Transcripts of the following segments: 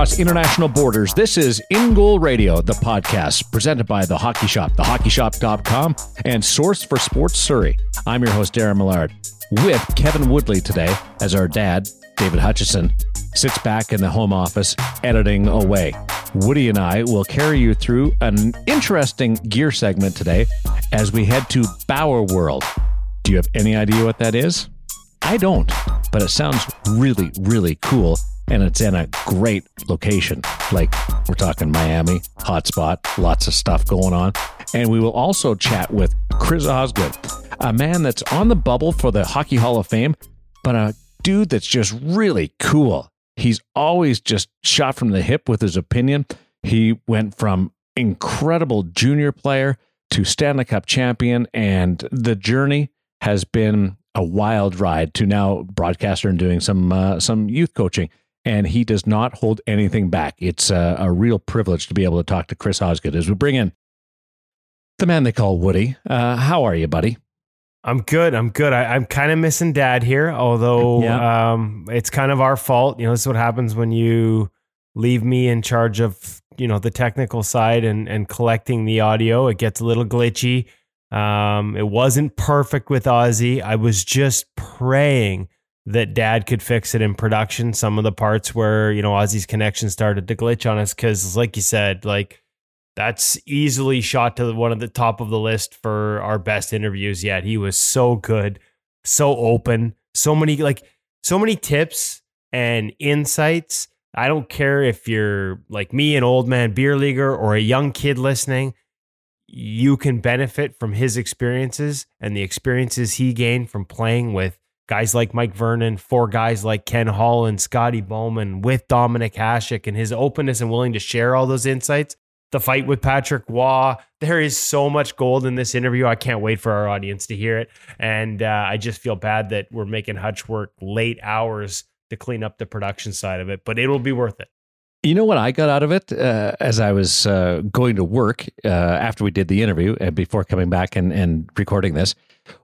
across international borders. This is In Goal Radio, the podcast presented by The Hockey Shop, thehockeyshop.com, and Source for Sports Surrey. I'm your host, Darren Millard, with Kevin Woodley today as our dad, David Hutchison, sits back in the home office editing away. Woody and I will carry you through an interesting gear segment today as we head to Bauer World. Do you have any idea what that is? I don't, but it sounds really, really cool. And it's in a great location. Like we're talking Miami, hotspot, lots of stuff going on. And we will also chat with Chris Osgood, a man that's on the bubble for the Hockey Hall of Fame, but a dude that's just really cool. He's always just shot from the hip with his opinion. He went from incredible junior player to Stanley Cup champion, and the journey has been a wild ride to now broadcaster and doing some uh, some youth coaching. And he does not hold anything back. It's a, a, real privilege to be able to talk to Chris Osgood as we bring in the man they call Woody. Uh, how are you, buddy? I'm good. I'm good. I, am kind of missing dad here, although yeah. um, it's kind of our fault. You know, this is what happens when you leave me in charge of, you know, the technical side and, and collecting the audio. It gets a little glitchy. Um, it wasn't perfect with Ozzy. I was just praying that dad could fix it in production. Some of the parts where, you know, Ozzy's connection started to glitch on us. Cause like you said, like that's easily shot to one of the top of the list for our best interviews yet. He was so good, so open, so many, like, so many tips and insights. I don't care if you're like me, an old man beer leaguer, or a young kid listening you can benefit from his experiences and the experiences he gained from playing with guys like Mike Vernon, four guys like Ken Holland, Scotty Bowman, with Dominik Hasek, and his openness and willing to share all those insights. The fight with Patrick Roy. There is so much gold in this interview. I can't wait for our audience to hear it. And uh, I just feel bad that we're making Hutch work late hours to clean up the production side of it, but it'll be worth it. You know what I got out of it uh, as I was uh, going to work uh, after we did the interview and before coming back and, and recording this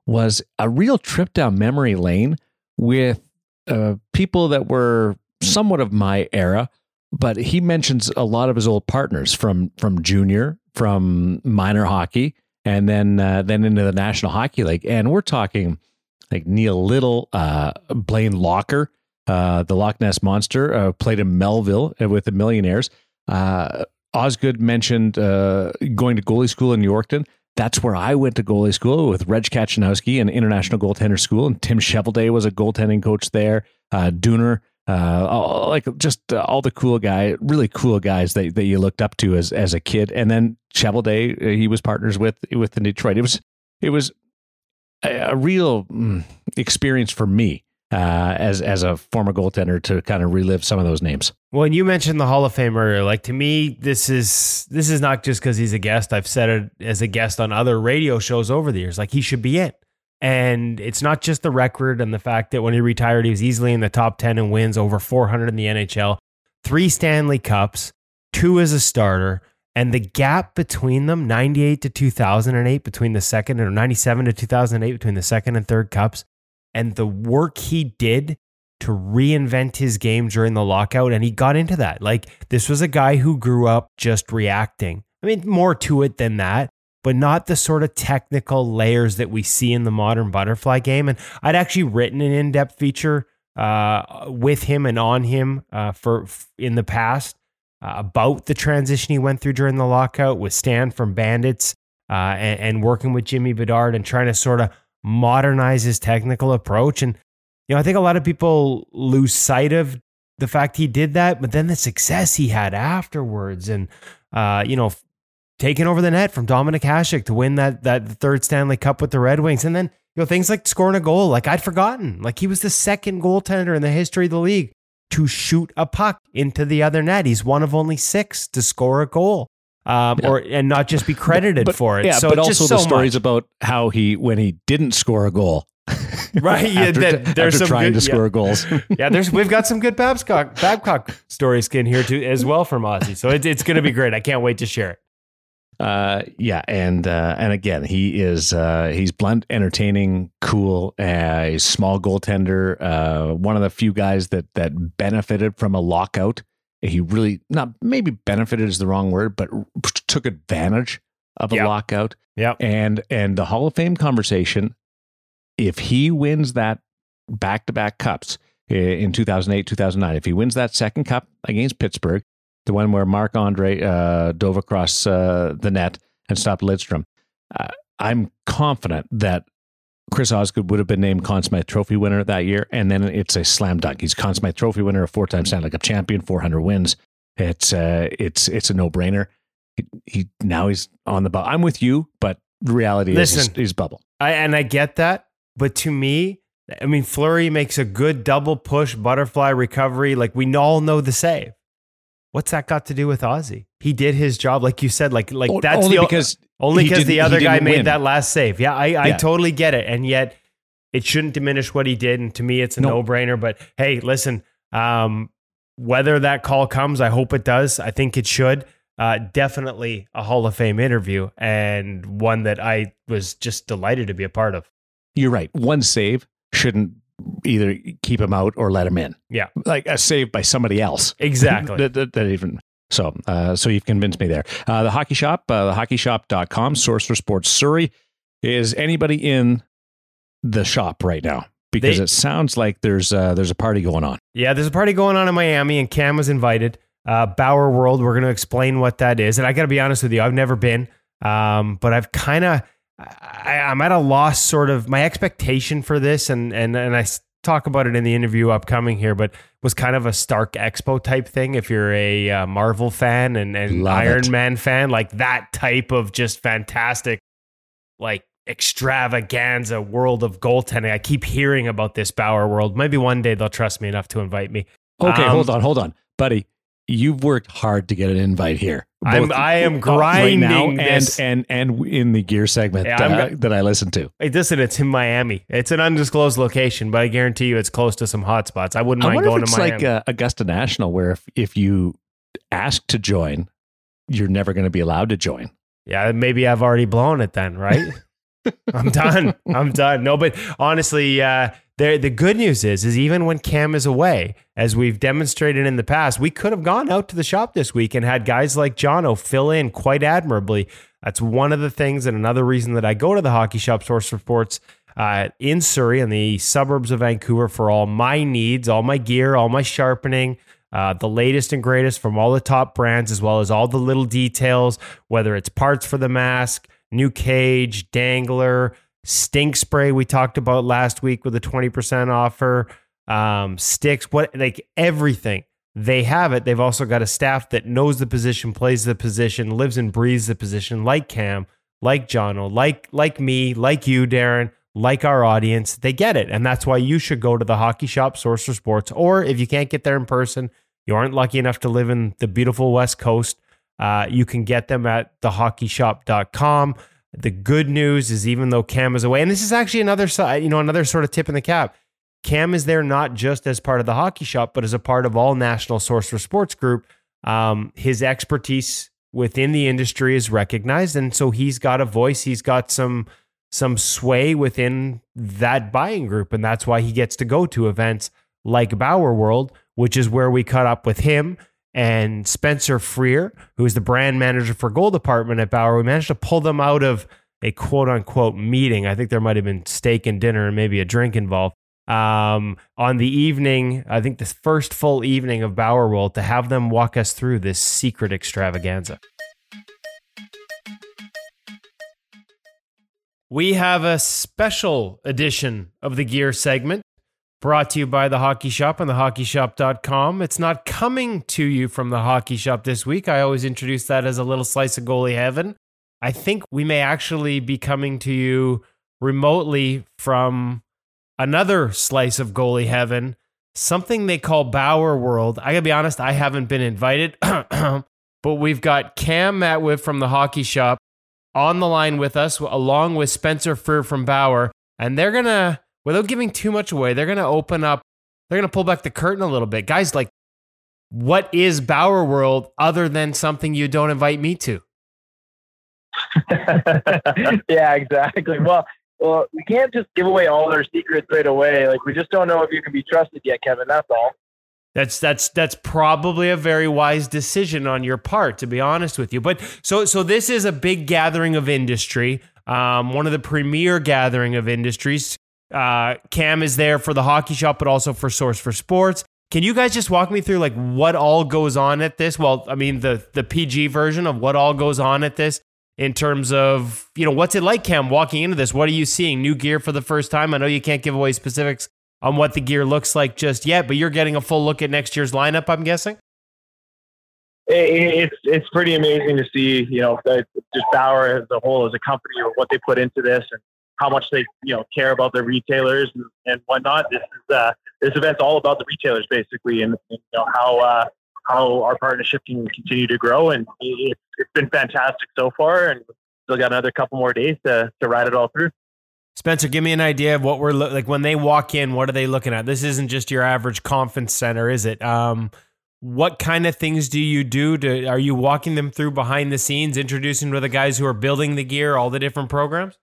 was a real trip down memory lane with uh, people that were somewhat of my era. But he mentions a lot of his old partners from from junior, from minor hockey, and then uh, then into the National Hockey League. And we're talking like Neil Little, uh, Blaine Lacher, uh, the Loch Ness Monster, uh, played in Melville uh, with the Millionaires. Uh, Osgood mentioned uh, going to goalie school in Yorkton. That's where I went to goalie school with Reg Kachanowski and International Goaltender School. And Tim Cheveldae was a goaltending coach there. Uh, Dooner, all, like just all the cool guy, really cool guys that, that you looked up to as as a kid. And then Cheveldae, he was partners with with the Detroit. It was it was a, a real mm, experience for me uh, as as a former goaltender to kind of relive some of those names. Well, you mentioned the Hall of Fame earlier. Like to me, this is this is not just because he's a guest. I've said it as a guest on other radio shows over the years. Like he should be in. And it's not just the record and the fact that when he retired, he was easily in the top 10 and wins over 400 in the NHL, three Stanley Cups, two as a starter. And the gap between them, 98 to 2008, between the second or 97 to 2008, between the second and third cups, and the work he did to reinvent his game during the lockout. And he got into that. Like, this was a guy who grew up just reacting. I mean, more to it than that, but not the sort of technical layers that we see in the modern butterfly game. And I'd actually written an in depth feature uh, with him and on him uh, for in the past uh, about the transition he went through during the lockout with Stan from Bandits uh, and, and working with Jimmy Bedard and trying to sort of modernize his technical approach. And, you know, I think a lot of people lose sight of the fact he did that, but then the success he had afterwards and, uh, you know, taking over the net from Dominik Hasek to win that, that third Stanley Cup with the Red Wings. And then, you know, things like scoring a goal, like I'd forgotten, like he was the second goaltender in the history of the league to shoot a puck into the other net. He's one of only six to score a goal um, yeah. or and not just be credited but, for it. Yeah, so but also so the stories much. about how he when he didn't score a goal. right, yeah, after, that, there's after some trying good, to score yeah. goals. yeah, there's we've got some good Babcock Babcock stories in here too as well from Ozzy. So it, it's going to be great. I can't wait to share it. Uh, yeah, and uh, and again, he is uh, he's blunt, entertaining, cool. Uh, small goaltender. Uh, one of the few guys that that benefited from a lockout he really not maybe benefited is the wrong word, but took advantage of a Yep. lockout. Yep. And and the Hall of Fame conversation, if he wins that back to back cups in 2008, 2009, if he wins that second cup against Pittsburgh, the one where Marc-Andre uh, dove across uh, the net and stopped Lidstrom, uh, I'm confident that Chris Osgood would have been named Conn Smythe Trophy winner that year, and then it's a slam dunk. He's Conn Smythe Trophy winner, a four-time Stanley Cup champion, 400 wins. It's uh, it's it's a no-brainer. He, he now he's on the bubble. I'm with you, but the reality is he's, he's bubble. I and I get that, but to me, I mean, Fleury makes a good double push butterfly recovery. Like we all know the save. What's that got to do with Ozzy? He did his job, like you said. Like like O- that's only the because only because the other guy made win. that last save. Yeah, I I Yeah. totally get it, and yet it shouldn't diminish what he did. And to me, it's a No. no brainer. But hey, listen, um, whether that call comes, I hope it does. I think it should. Uh, definitely a Hall of Fame interview and one that I was just delighted to be a part of. you're right. One save shouldn't either keep him out or let him in. Yeah. like a save by somebody else. Exactly. that, that, that even so uh, so you've convinced me there uh, the hockey shop uh, thehockeyshop.com source for sports surrey is anybody in the shop right now because They- it sounds like there's uh, there's a party going on Yeah, there's a party going on in Miami, and Cam was invited. Uh, Bauer World, we're going to explain what that is. And I got to be honest with you, I've never been, um, but I've kind of, I'm at a loss, sort of. My expectation for this, and and and I talk about it in the interview upcoming here, but was kind of a Stark Expo type thing. If you're a uh, Marvel fan and and Love Iron it. Man fan, like that type of just fantastic, like extravaganza world of goaltending. I keep hearing about this Bauer World. Maybe one day they'll trust me enough to invite me. okay Um, hold on hold on buddy you've worked hard to get an invite here I'm- I am uh, right now and, and and in the gear segment Yeah, that, I, that I listened to. Hey, listen, it's in Miami. It's an undisclosed location, but I guarantee you it's close to some hot spots. I wouldn't I mind going if it's to Miami. like uh, Augusta National, where if, if you ask to join, you're never going to be allowed to join. yeah, maybe I've already blown it then, right? I'm done. I'm done. No, but honestly, uh, the good news is, is even when Cam is away, as we've demonstrated in the past, we could have gone out to the shop this week and had guys like Jono fill in quite admirably. That's one of the things, and another reason that I go to the hockey shop source for sports uh, in Surrey, in the suburbs of Vancouver, for all my needs, all my gear, all my sharpening. Uh, the latest and greatest from all the top brands, as well as all the little details, whether it's parts for the mask, new cage, dangler, stink spray we talked about last week with a 20% offer, um, sticks, what like everything. They have it. They've also got a staff that knows the position, plays the position, lives and breathes the position, like Cam, like Jono, like like me, like you, Darren, like our audience. They get it. And that's why you should go to the hockey shop, Source for Sports. Or if you can't get there in person, you aren't lucky enough to live in the beautiful West Coast, uh, you can get them at thehockeyshop.com. The good news is even though Cam is away, and this is actually another side, you know, another sort of tip in the cap. Cam is there not just as part of the hockey shop, but as a part of all National Source for Sports Group. Um, his expertise within the industry is recognized, and so he's got a voice. He's got some some sway within that buying group, and that's why he gets to go to events like Bauer World, which is where we caught up with him and Spencer Freer, who is the brand manager for Gold Department at Bauer. We managed to pull them out of a quote unquote meeting. I think there might have been steak and dinner and maybe a drink involved. Um, on the evening, I think the first full evening of Bauer World, to have them walk us through this secret extravaganza. We have a special edition of the gear segment brought to you by the Hockey Shop and thehockeyshop.com. It's not coming to you from the Hockey Shop this week. I always introduce that as a little slice of goalie heaven. I think we may actually be coming to you remotely from another slice of goalie heaven, something they call Bauer World. I gotta be honest, I haven't been invited, but we've got Cam Matwiff from the Hockey Shop on the line with us, along with Spencer Freer from Bauer, and they're gonna, without giving too much away, they're gonna open up, they're gonna pull back the curtain a little bit, guys. Like, what is Bauer World other than something you don't invite me to? yeah, exactly. Well, well, we can't just give away all our secrets right away. Like we just don't know if you can be trusted yet, Kevin. That's all. That's that's that's probably a very wise decision on your part, to be honest with you. But so so this is a big gathering of industry, um, one of the premier gathering of industries. Uh, Cam is there for the hockey shop, but also for Source for Sports. Can you guys just walk me through like what all goes on at this? Well, I mean the the PG version of what all goes on at this in terms of you know what's it like, Cam, walking into this? What are you seeing? New gear for the first time? I know you can't give away specifics on what the gear looks like just yet, but you're getting a full look at next year's lineup, I'm guessing. It's it's pretty amazing to see, you know, just Bauer as a whole as a company or what they put into this and how much they you know care about their retailers and, and whatnot. This is uh, this event's all about the retailers basically, and, and you know how uh, how our partnership can continue to grow. And it's it's been fantastic so far, and still got another couple more days to to ride it all through. Spencer, give me an idea of what we're lo- like when they walk in. What are they looking at? This isn't just your average conference center, is it? Um, what kind of things do you do? To are you walking them through behind the scenes, introducing to the guys who are building the gear, all the different programs?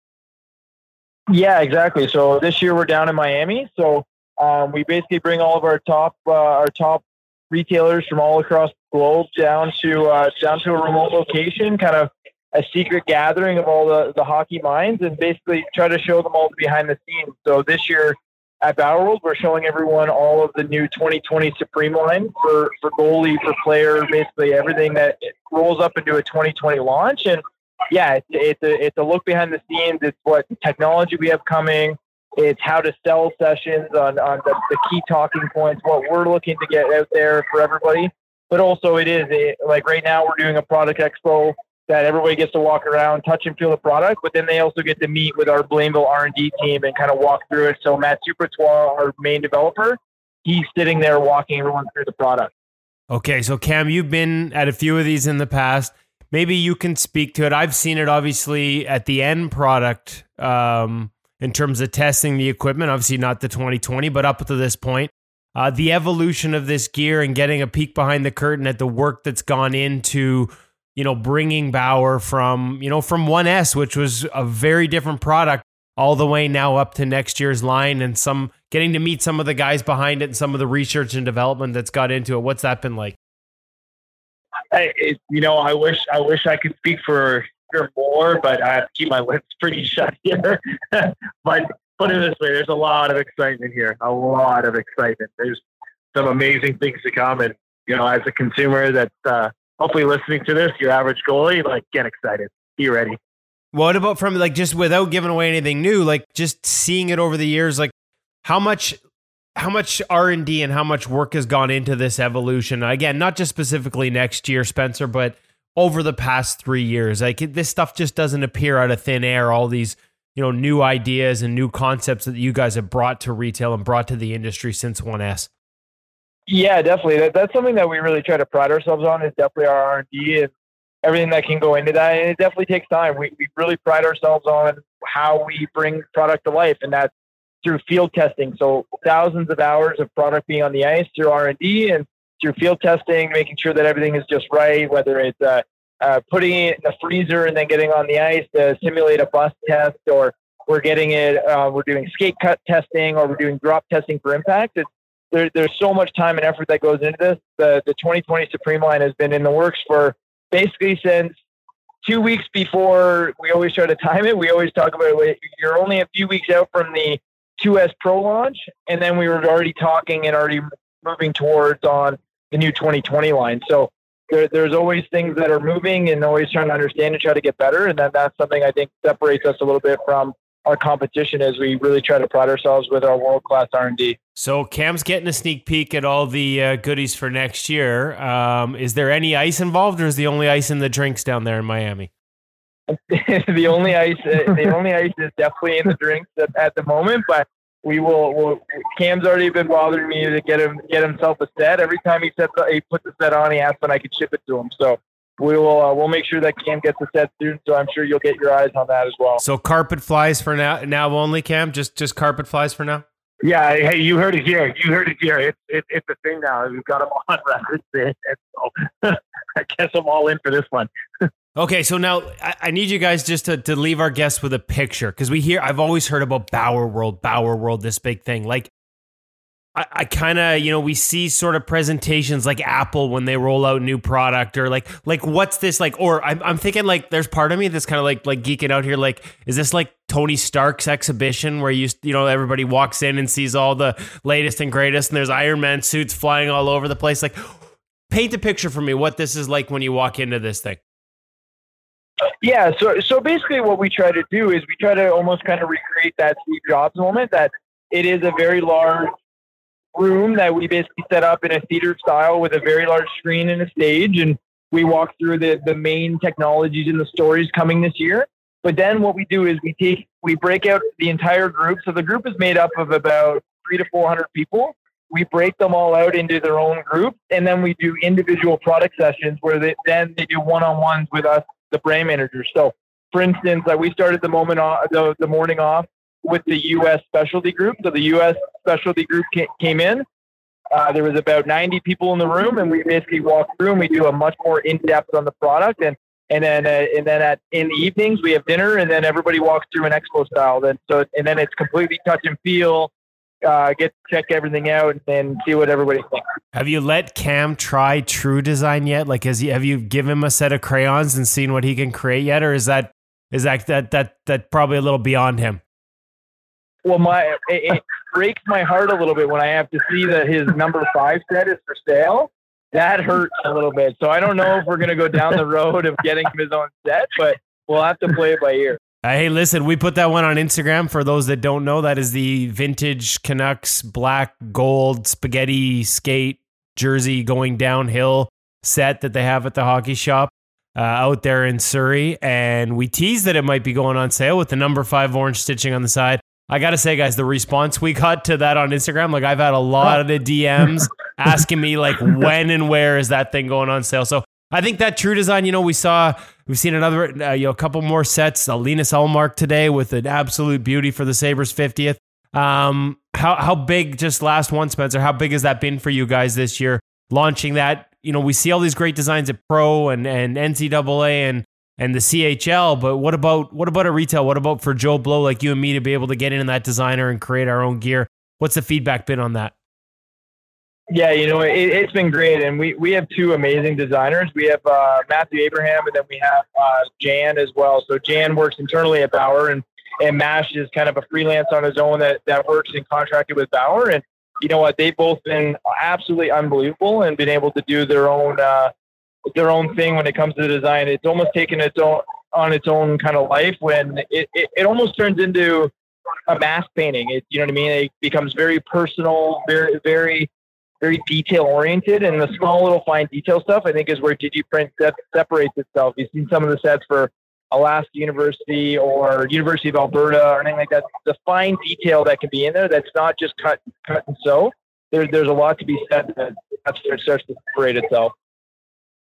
Yeah, exactly. So this year we're down in Miami. So um, we basically bring all of our top uh, our top retailers from all across the globe down to uh, down to a remote location, kind of a secret gathering of all the, the hockey minds and basically try to show them all the behind the scenes. So this year at Bauer World, we're showing everyone all of the new 2020 Supreme line for, for goalie, for player, basically everything that rolls up into a 2020 launch. And yeah, it's, it's, a, it's a look behind the scenes. It's what technology we have coming. It's how to sell sessions on, on the, the key talking points, what we're looking to get out there for everybody. But also it is a, like right now we're doing a product expo that everybody gets to walk around, touch and feel the product, but then they also get to meet with our Blainville R&D team and kind of walk through it. So Matt Supertois, our main developer, he's sitting there walking everyone through the product. Okay, so Cam, you've been at a few of these in the past. Maybe you can speak to it. I've seen it obviously at the end product um, in terms of testing the equipment. Obviously, not the 2020, but up to this point, uh, the evolution of this gear and getting a peek behind the curtain at the work that's gone into you know, bringing Bauer from, you know, from 1S, which was a very different product, all the way now up to next year's line and some getting to meet some of the guys behind it and some of the research and development that's got into it. What's that been like? I, it, you know, I wish I wish I could speak for, more, but I have to keep my lips pretty shut here. but put it this way, there's a lot of excitement here, a lot of excitement. There's some amazing things to come, and you know, as a consumer that's uh, hopefully listening to this, your average goalie, like get excited, be ready. What about from like just without giving away anything new, like just seeing it over the years, like how much how much R&D and how much work has gone into this evolution? Again, not just specifically next year, Spencer, but over the past 3 years. Like this stuff just doesn't appear out of thin air all these, you know, new ideas and new concepts that you guys have brought to retail and brought to the industry since 1S. Yeah, definitely. That, that's something that we really try to pride ourselves on. Is definitely our R and D and everything that can go into that. And it definitely takes time. We we really pride ourselves on how we bring product to life, and that's through field testing. So thousands of hours of product being on the ice through R and D and through field testing, making sure that everything is just right. Whether it's uh, uh, putting it in the freezer and then getting on the ice to simulate a bus test, or we're getting it, uh, we're doing skate cut testing, or we're doing drop testing for impact. It's there, there's so much time and effort that goes into this. The the 2020 Supreme line has been in the works for basically since two weeks before. We always try to time it. We always talk about it. You're only a few weeks out from the 2S Pro launch, and then we were already talking and already moving towards on the new 2020 line. So there, there's always things that are moving and always trying to understand and try to get better. And then that's something I think separates us a little bit from our competition as we really try to pride ourselves with our world class R and D. So Cam's getting a sneak peek at all the uh, goodies for next year. Um, is there any ice involved, or is the only ice in the drinks down there in Miami? the only ice, uh, the only ice is definitely in the drinks at, at the moment. But we will. We'll, Cam's already been bothering me to get him get himself a set. Every time he sets, he puts the set on, he asks when I can ship it to him. So we will uh, we'll make sure that Cam gets a set soon. So I'm sure you'll get your eyes on that as well. So carpet flies for now. Now only Cam. Just just carpet flies for now. Yeah. Hey, you heard it here. You heard it here. It's it, it's a thing now. We've got them on record. So I guess I'm all in for this one. Okay, so now I, I, need you guys just to, to leave our guests with a picture because we hear I've always heard about Bauer World, Bauer World, this big thing. Like I, I kind of, you know, we see sort of presentations like Apple when they roll out new product or like, like what's this like? Or I'm, I'm thinking like, there's part of me that's kind of like, like geeking out here. Like, is this like Tony Stark's exhibition where you, you know, everybody walks in and sees all the latest and greatest, and there's Iron Man suits flying all over the place? Like, paint a picture for me what this is like when you walk into this thing. Yeah, so so basically, what we try to do is we try to almost kind of recreate that Steve Jobs moment. That it is a very large room that we basically set up in a theater style with a very large screen and a stage, and we walk through the the main technologies and the stories coming this year. But then what we do is we take we break out the entire group. So the group is made up of about three to four hundred people. We break them all out into their own group, and then we do individual product sessions where they, then they do one on ones with us, the brand managers. So, for instance, like we started the moment off, the, the morning off with the U.S. specialty group. So the U.S. specialty group came in. Uh, there was about 90 people in the room, and we basically walk through and we do a much more in depth on the product. And and then uh, and then at in the evenings we have dinner, and then everybody walks through an expo style. Then so and then it's completely touch and feel. Uh, get check everything out and see what everybody thinks. Have you let Cam try True Design yet? Like, has he, have you given him a set of crayons and seen what he can create yet, or is that is that that that that probably a little beyond him? well, my it, it breaks my heart a little bit when I have to see that his number five set is for sale. That hurts a little bit. So I don't know if we're gonna go down the road of getting him his own set, but we'll have to play it by ear. Uh, hey, listen, we put that one on Instagram. For those that don't know, that is the vintage Canucks black gold spaghetti skate jersey going downhill set that they have at the hockey shop uh, out there in Surrey. And we teased that it might be going on sale with the number five orange stitching on the side. I gotta say, guys, the response we got to that on Instagram, like I've had a lot of the DMs asking me like when and where is that thing going on sale. So I think that True Design, you know, we saw we've seen another, uh, you know, a couple more sets. Uh, Linus Ullmark today with an absolute beauty for the Sabres fiftieth. Um, how how big? Just last one, Spencer. How big has that been for you guys this year? Launching that, you know, we see all these great designs at Pro and and NCAA and and the CHL. But what about what about a retail? What about for Joe Blow like you and me to be able to get in that designer and create our own gear? What's the feedback been on that? Yeah, you know, it, has been great, and we we have two amazing designers. We have uh, Matthew Abraham, and then we have uh, Jan as well. So Jan works internally at Bauer, and and Mash is kind of a freelance on his own that that works and contracted with Bauer. And you know what? They've both been absolutely unbelievable and been able to do their own uh, their own thing when it comes to the design. It's almost taken its own on its own kind of life when it, it, it almost turns into a mask painting. It, you know what I mean? It becomes very personal, very, very, very detail oriented. And the small little fine detail stuff, I think, is where DigiPrint separates itself. You've seen some of the sets for Alaska University or University of Alberta or anything like that. The fine detail that can be in there that's not just cut, cut and sew. There, there's a lot to be said that starts to separate itself.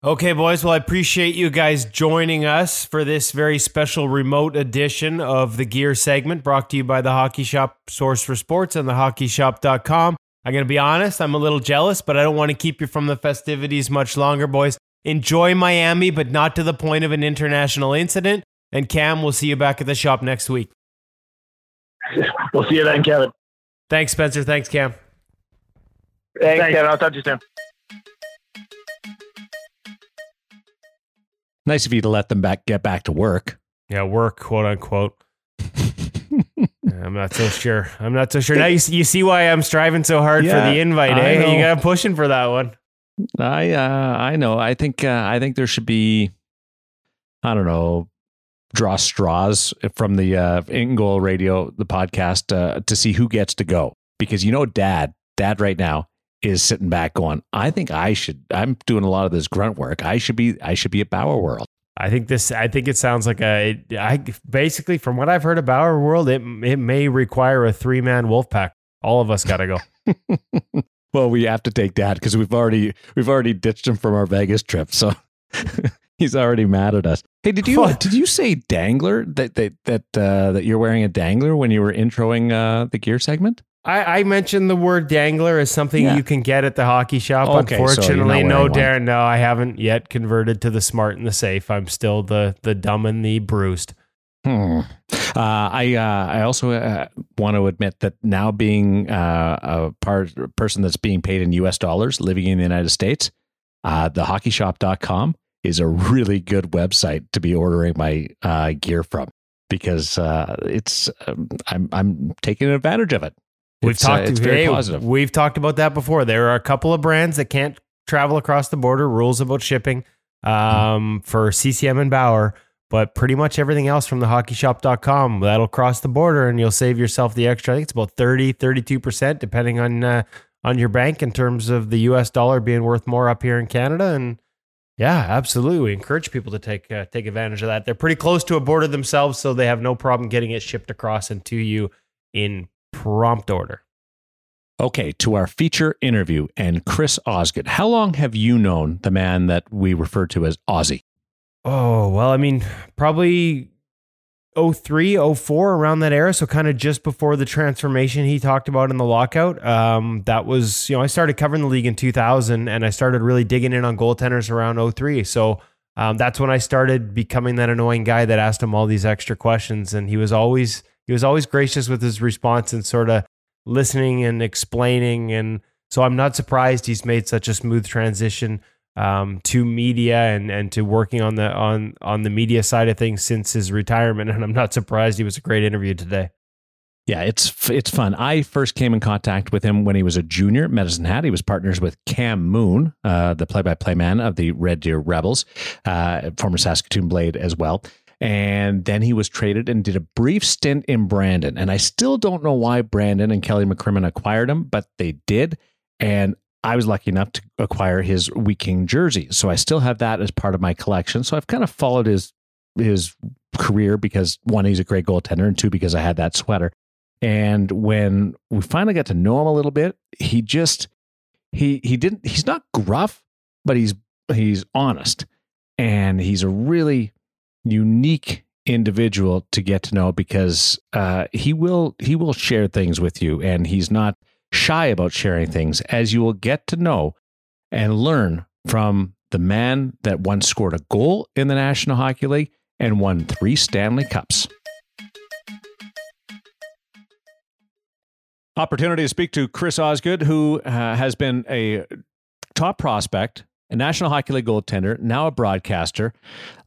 Okay, boys. Well, I appreciate you guys joining us for this very special remote edition of the Gear segment brought to you by the Hockey Shop Source for Sports and thehockeyshop.com. I'm going to be honest, I'm a little jealous, but I don't want to keep you from the festivities much longer, boys. Enjoy Miami, but not to the point of an international incident. And Cam, we'll see you back at the shop next week. We'll see you then, Kevin. Thanks, Spencer. Thanks, Cam. Thanks, Thanks. Kevin. I'll talk to you soon. Nice of you to let them back get back to work. Yeah, work, quote unquote. I'm not so sure. I'm not so sure. Now you, you see why I'm striving so hard yeah, for the invite, I eh? Know. You got pushing for that one. I uh, I know. I think uh, I think there should be I don't know draw straws from the uh, In Goal Radio the podcast uh, to see who gets to go because you know dad dad right now is sitting back going, I think I should, I'm doing a lot of this grunt work. I should be, I should be at Bauer World. I think this, I think it sounds like a, I basically, from what I've heard of Bauer World, it, it may require a three man wolf pack. All of us got to go. well, we have to take that because we've already, we've already ditched him from our Vegas trip. So he's already mad at us. Hey, did you, did you say dangler that, that, that, uh, that you're wearing a dangler when you were introing, uh, the gear segment? I, I, mentioned the word dangler as something yeah. you can get at the hockey shop. Okay, Unfortunately, so no, Darren. No, I haven't yet converted to the smart and the safe. I'm still the the dumb and the bruised. Hmm. Uh, I uh, I also uh, want to admit that now being uh, a part a person that's being paid in U.S. dollars, living in the United States, uh, the hockeyshop.com is a really good website to be ordering my uh, gear from because uh, it's um, I'm I'm taking advantage of it. We've It's, uh, talked it's very hey, positive. We've talked about that before. There are a couple of brands that can't travel across the border. Rules about shipping um, for CCM and Bauer, but pretty much everything else from the hockeyshop.com that'll cross the border and you'll save yourself the extra. I think it's about 30, 32% depending on uh, on your bank in terms of the US dollar being worth more up here in Canada and yeah, absolutely. We encourage people to take uh, take advantage of that. They're pretty close to a border themselves, so they have no problem getting it shipped across and to you in prompt order. Okay, to our feature interview and Chris Osgood. How long have you known the man that we refer to as Ozzy? Oh, well, I mean, probably 03, 04, around that era. So kind of just before the transformation he talked about in the lockout. Um, that was, you know, I started covering the league in 2000 and I started really digging in on goaltenders around 03. So um, that's when I started becoming that annoying guy that asked him all these extra questions. And he was always, he was always gracious with his response and sort of listening and explaining. And so I'm not surprised he's made such a smooth transition um, to media and and to working on the on on the media side of things since his retirement. And I'm not surprised he was a great interview today. Yeah, it's it's fun. I first came in contact with him when he was a junior at Medicine Hat. He was partners with Cam Moon, uh, the play-by-play man of the Red Deer Rebels, uh, former Saskatoon Blade as well. And then he was traded and did a brief stint in Brandon. And I still don't know why Brandon and Kelly McCrimmon acquired him, but they did. And I was lucky enough to acquire his Wheat King jersey. So I still have that as part of my collection. So I've kind of followed his his career because one, he's a great goaltender, and two, because I had that sweater. And when we finally got to know him a little bit, he just he he didn't he's not gruff, but he's he's honest. And he's a really unique individual to get to know because uh, he will he will share things with you and he's not shy about sharing things as you will get to know and learn from the man that once scored a goal in the National Hockey League and won three Stanley Cups. Opportunity to speak to Chris Osgood, who uh, has been a top prospect, a National Hockey League goaltender, now a broadcaster,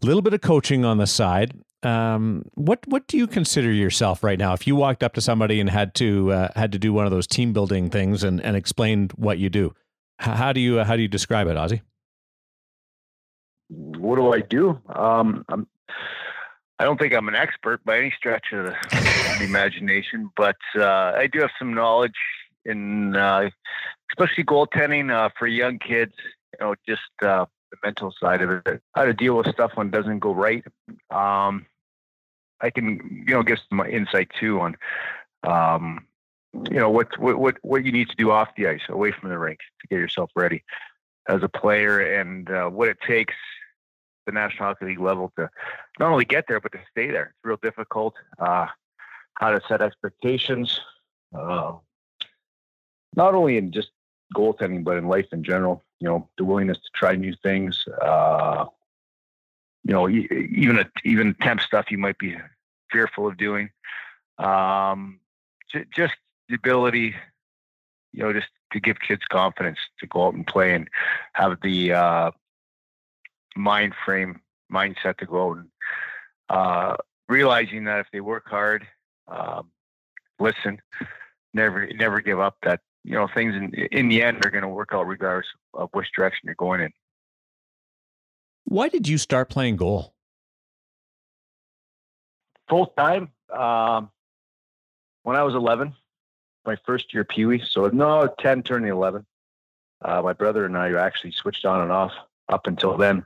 a little bit of coaching on the side. Um, what what do you consider yourself right now? If you walked up to somebody and had to uh, had to do one of those team building things and, and explained what you do, how, do you uh, how do you describe it, Ozzy? what do I do? Um, I'm, I don't think I'm an expert by any stretch of the, the imagination, but uh, I do have some knowledge in, uh, especially goaltending uh, for young kids. You know, just uh, the mental side of it, how to deal with stuff when it doesn't go right. Um, I can, you know, give some insight too on, um, you know, what what what what you need to do off the ice, away from the rink, to get yourself ready as a player, and uh, what it takes the National Hockey League level to not only get there but to stay there. It's real difficult. Uh, how to set expectations, uh, not only in just goaltending but in life in general. You know, the willingness to try new things. Uh, you know, even a, even temp stuff you might be fearful of doing. Um, j- just the ability, you know, just to give kids confidence to go out and play and have the uh, mind frame mindset to go out and uh, realizing that if they work hard, um, listen, never never give up. That you know things in in the end are going to work out regardless of which direction you're going in. Why did you start playing goal? Full time um, when I was 11, my first year Pee Wee. So no, 10 turning 11. Uh, my brother and I actually switched on and off up until then.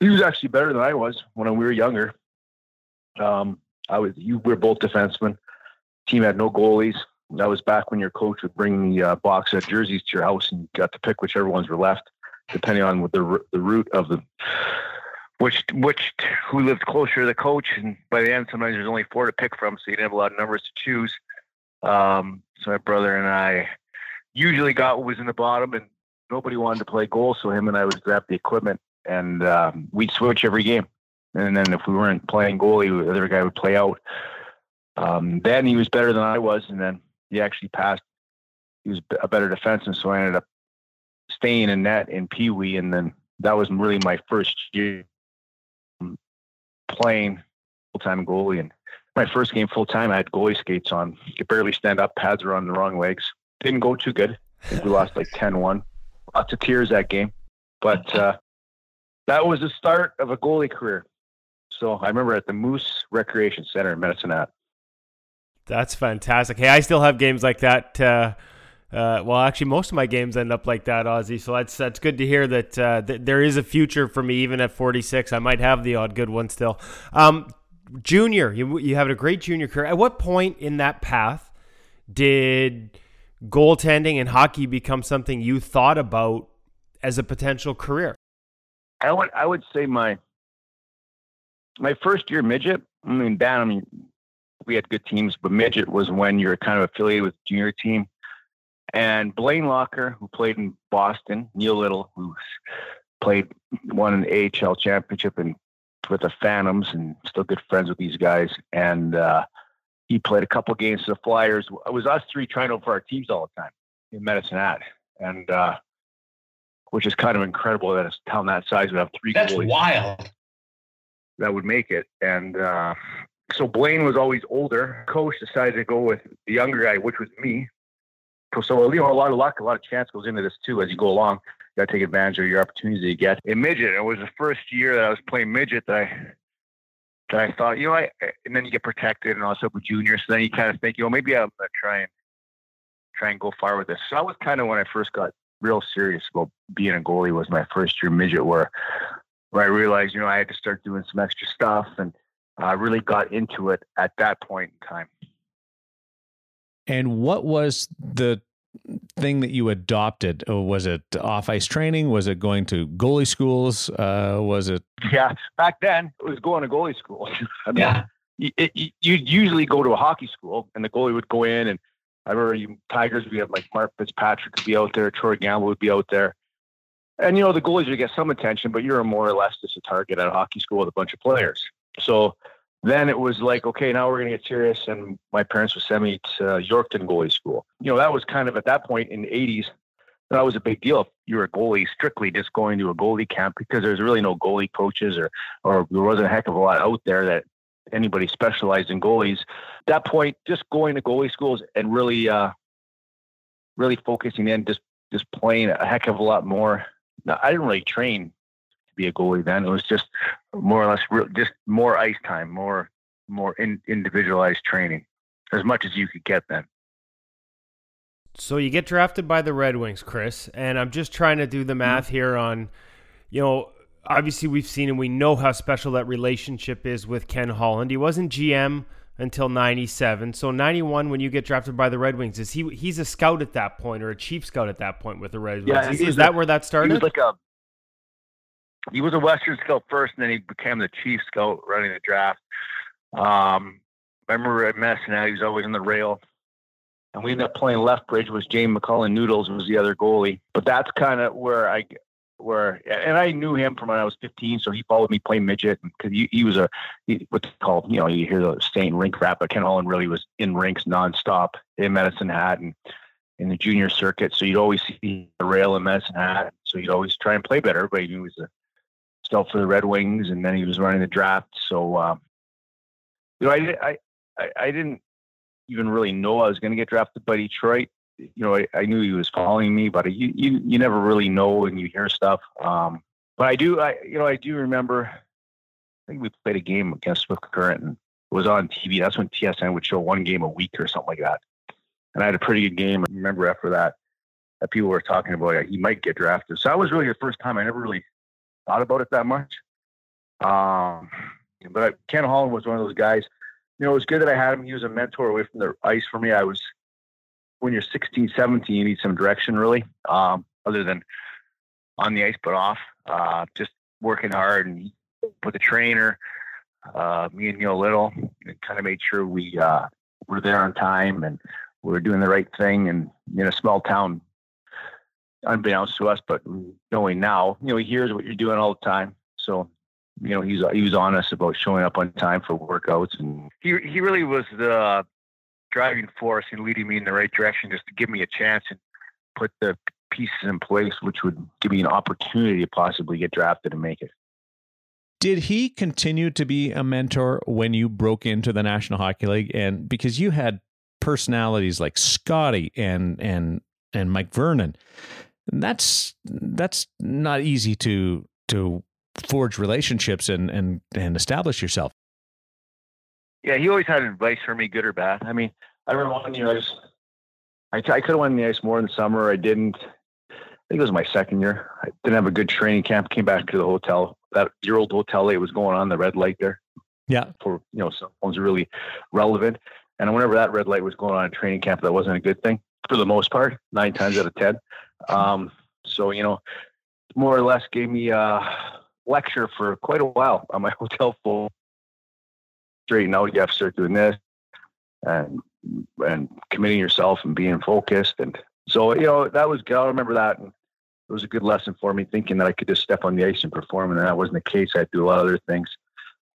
He was actually better than I was when we were younger. Um, I was you were both defensemen. Team had no goalies. That was back when your coach would bring the uh, box of jerseys to your house and you got to pick whichever ones were left, depending on what the the route of the which which who lived closer to the coach. And by the end, sometimes there's only four to pick from, so you didn't have a lot of numbers to choose. Um, so my brother and I usually got what was in the bottom, and nobody wanted to play goal, so him and I would grab the equipment and um, we'd switch every game. and then if we weren't playing goalie, the other guy would play out. Um, then he was better than I was, and then he actually passed. He was a better defenseman, so I ended up staying in net in Pee Wee, and then that was really my first year playing full time goalie. And my first game full time, I had goalie skates on. Could barely stand up. Pads were on the wrong legs. Didn't go too good. We lost like 10-1. Lots of tears that game, but uh, that was the start of a goalie career. So I remember at the Moose Recreation Center in Medicine Hat. That's fantastic. Hey, I still have games like that. Uh, uh, well, actually, most of my games end up like that, Ozzy. So that's that's good to hear that, uh, that there is a future for me, even at 46. I might have the odd good one still. Um, junior, you you have a great junior career. At what point in that path did goaltending and hockey become something you thought about as a potential career? I would I would say my my first year midget. I mean, Dan. We had good teams, but midget was when you're kind of affiliated with junior team. And Blaine Lacher, who played in Boston, Neil Little, who played won an AHL championship and with the Phantoms, and still good friends with these guys. And uh, he played a couple games for the Flyers. It was us three trying out for our teams all the time in Medicine Hat, and uh, which is kind of incredible that a town that size would have three. That's wild. That would make it, and uh, so Blaine was always older. Coach decided to go with the younger guy, which was me. So you know, a lot of luck, a lot of chance goes into this too as you go along. You got to take advantage of your opportunities you get. In midget, it was the first year that I was playing midget that I that I thought, you know, I and then you get protected and also with juniors. So then you kind of think, you know, maybe I'm gonna try and try and go far with this. So that was kind of when I first got real serious about being a goalie. Was my first year midget where where I realized, you know, I had to start doing some extra stuff and I uh, really got into it at that point in time. And what was the thing that you adopted? Uh, was it off ice training? Was it going to goalie schools? Uh, was it? Yeah, back then it was going to goalie school. I mean, yeah. It, it, you'd usually go to a hockey school and the goalie would go in and I remember you, Tigers, we had like Mark Fitzpatrick would be out there, Troy Gamble would be out there. And, you know, the goalies would get some attention, but you're more or less just a target at a hockey school with a bunch of players. So then it was like, okay, now we're going to get serious. And my parents would send me to Yorkton goalie school. You know, that was kind of at that point in the 80s, that was a big deal if you were a goalie strictly just going to a goalie camp because there's really no goalie coaches or, or there wasn't a heck of a lot out there that anybody specialized in goalies. At that point, just going to goalie schools and really, uh, really focusing in, just, just playing a heck of a lot more. Now, I didn't really train be a goalie then. It was just more or less real, just more ice time, more more in, individualized training, as much as you could get then. So you get drafted by the Red Wings, Chris, and I'm just trying to do the math mm-hmm. here on, you know, obviously we've seen and we know how special that relationship is with Ken Holland. He wasn't GM until 97. So 91 when you get drafted by the Red Wings is he he's a scout at that point or a chief scout at that point with the Red Wings. Yeah, is, is that where that started? He was like a he was a Western scout first, and then he became the chief scout running the draft. Um, I remember at Medicine he was always on the rail. And we ended up playing Lethbridge was James McLennan Noodles was the other goalie. But that's kind of where I where and I knew him from when I was 15, so he followed me playing midget because he, he was a he, what's called you know you hear the saying rink rap, but Ken Holland really was in rinks nonstop in Medicine Hat and in the junior circuit. So you'd always see the rail in Medicine Hat. So you'd always try and play better. Knew he was a still for the Red Wings, and then he was running the draft. So, uh, you know, I, I, I didn't even really know I was going to get drafted by Detroit. You know, I, I, knew he was calling me, but you, you, you never really know when you hear stuff. Um, but I do, I, you know, I do remember. I think we played a game against Swift Current and it was on TV. That's when TSN would show one game a week or something like that. And I had a pretty good game. I remember after that, that people were talking about yeah, he might get drafted. So that was really the first time I never really thought about it that much. Um, but Ken Holland was one of those guys. You know, it was good that I had him. He was a mentor away from the ice for me. I was when you're 16, 17, you need some direction really, um, other than on the ice but off. Uh, just working hard and with a trainer, uh, me and Neil Little, and kind of made sure we uh, were there on time and we were doing the right thing. And in a small town, unbeknownst to us, but knowing now, you know, he hears what you're doing all the time. So you know, he's he was honest about showing up on time for workouts, and he he really was the driving force and leading me in the right direction, just to give me a chance and put the pieces in place, which would give me an opportunity to possibly get drafted and make it. Did he continue to be a mentor when you broke into the National Hockey League? And because you had personalities like Scotty and and and Mike Vernon, that's that's not easy to to forge relationships and and and establish yourself. Yeah, he always had advice for me, good or bad. I mean, I remember one year I was, I, I could have won the ice more in the summer. I didn't. I think it was my second year. I didn't have a good training camp. Came back to the hotel. That year old hotel it was going on the red light there. Yeah. For you know, cell phones really relevant. And whenever that red light was going on in training camp, that wasn't a good thing for the most part. Nine times out of ten. Um, so you know, more or less gave me a lecture for quite a while on my hotel phone. Straighten out. You have to start doing this, and and committing yourself and being focused. And so, you know, that was, good. I remember that. And it was a good lesson for me thinking that I could just step on the ice and perform. And that wasn't the case. I had to do a lot of other things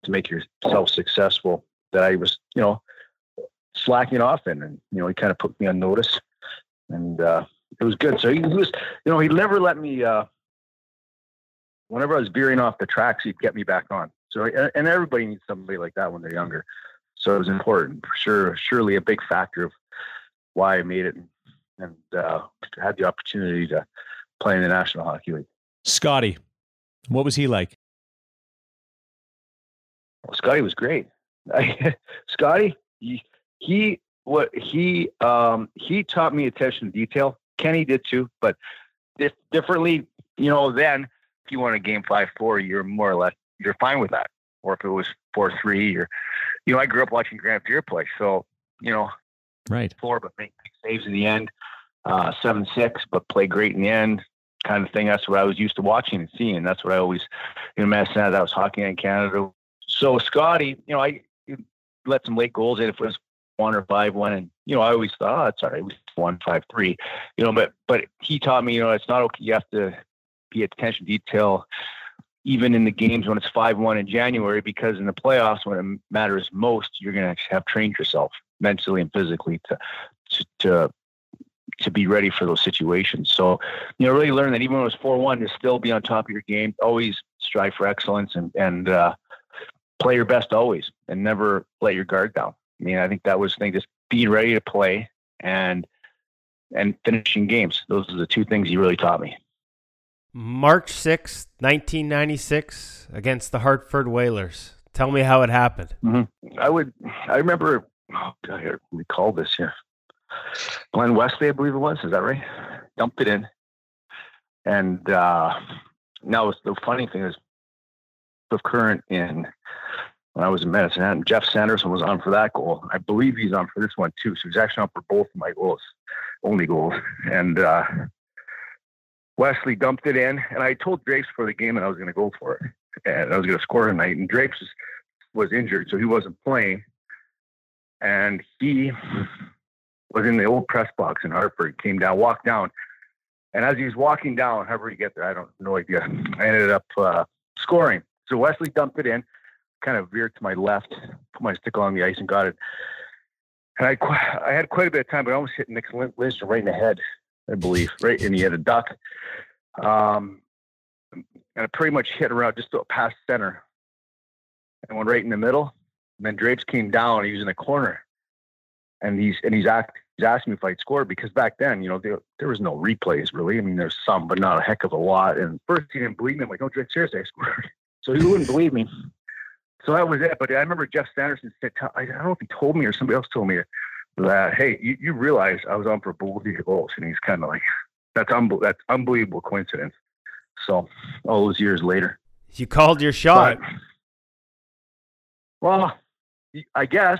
to make yourself successful that I was, you know, slacking off in. And, you know, he kind of put me on notice and, uh, it was good. So he was, you know, he never let me, uh, whenever I was veering off the tracks, he'd get me back on. So, and everybody needs somebody like that when they're younger. So it was important for sure, surely a big factor of why I made it and, and uh, had the opportunity to play in the National Hockey League. Scotty, what was he like? Well, Scotty was great. Scotty, he, he what he um, he taught me attention to detail. Kenny did too, but if differently. You know, then if you won a game five four, you're more or less you're fine with that. Or if it was four three, or you know, I grew up watching Grant Fuhr play, so you know, right four, but make saves in the end, uh, seven six, but play great in the end, kind of thing. That's what I was used to watching and seeing. That's what I always, you know, man, that was hockey in Canada. So Scotty, you know, I let some late goals in if it was one or five one, and you know, I always thought, oh, it's all right, was one five three, you know, but but he taught me, you know, it's not okay. You have to be attention detail even in the games when it's 5-1 in January, because in the playoffs, when it matters most, you're going to have trained yourself mentally and physically to, to, to, to be ready for those situations. So, you know, really learn that even when it was 4-1, to still be on top of your game, always strive for excellence and, and, uh, play your best always and never let your guard down. I mean, I think that was the thing, just being ready to play and, and finishing games. Those are the two things he really taught me. March 6th, 1996, against the Hartford Whalers. Tell me how it happened. Mm-hmm. I would, I remember, oh, God, I recall this here. Glenn Wesley, I believe it was. Is that right? Dumped it in. And uh, now the funny thing is, the current in when I was in Medicine and Geoff Sanderson was on for that goal. I believe he's on for this one too. So he's actually on for both of my goals, only goals. And uh, Wesley dumped it in, and I told Drapes for the game that I was going to go for it, and I was going to score tonight. And Drapes was, injured, so he wasn't playing, and he was in the old press box in Hartford. Came down, walked down, and as he was walking down, however he get there, I don't no idea. I ended up uh, scoring. So Wesley dumped it in, kind of veered to my left, put my stick along the ice, and got it. And I, I had quite a bit of time, but I almost hit Nick Lindstrom right in the head. I believe, right? And he had a duck. Um, and I pretty much hit around just past center and went right in the middle. And then Drapes came down. He was in the corner, and he's and he's asked he's asking me if I'd score because back then, you know, there, there was no replays really. I mean, there's some, but not a heck of a lot. And first he didn't believe me. I'm like, no, Drapes, seriously, I scored. So he wouldn't believe me. So that was it. But I remember Geoff Sanderson said, I don't know if he told me or somebody else told me that hey, you, you realize I was on for both these goals, and he's kind of like, that's that's unbelievable coincidence. So all those years later, you called your shot. But, well, I guess,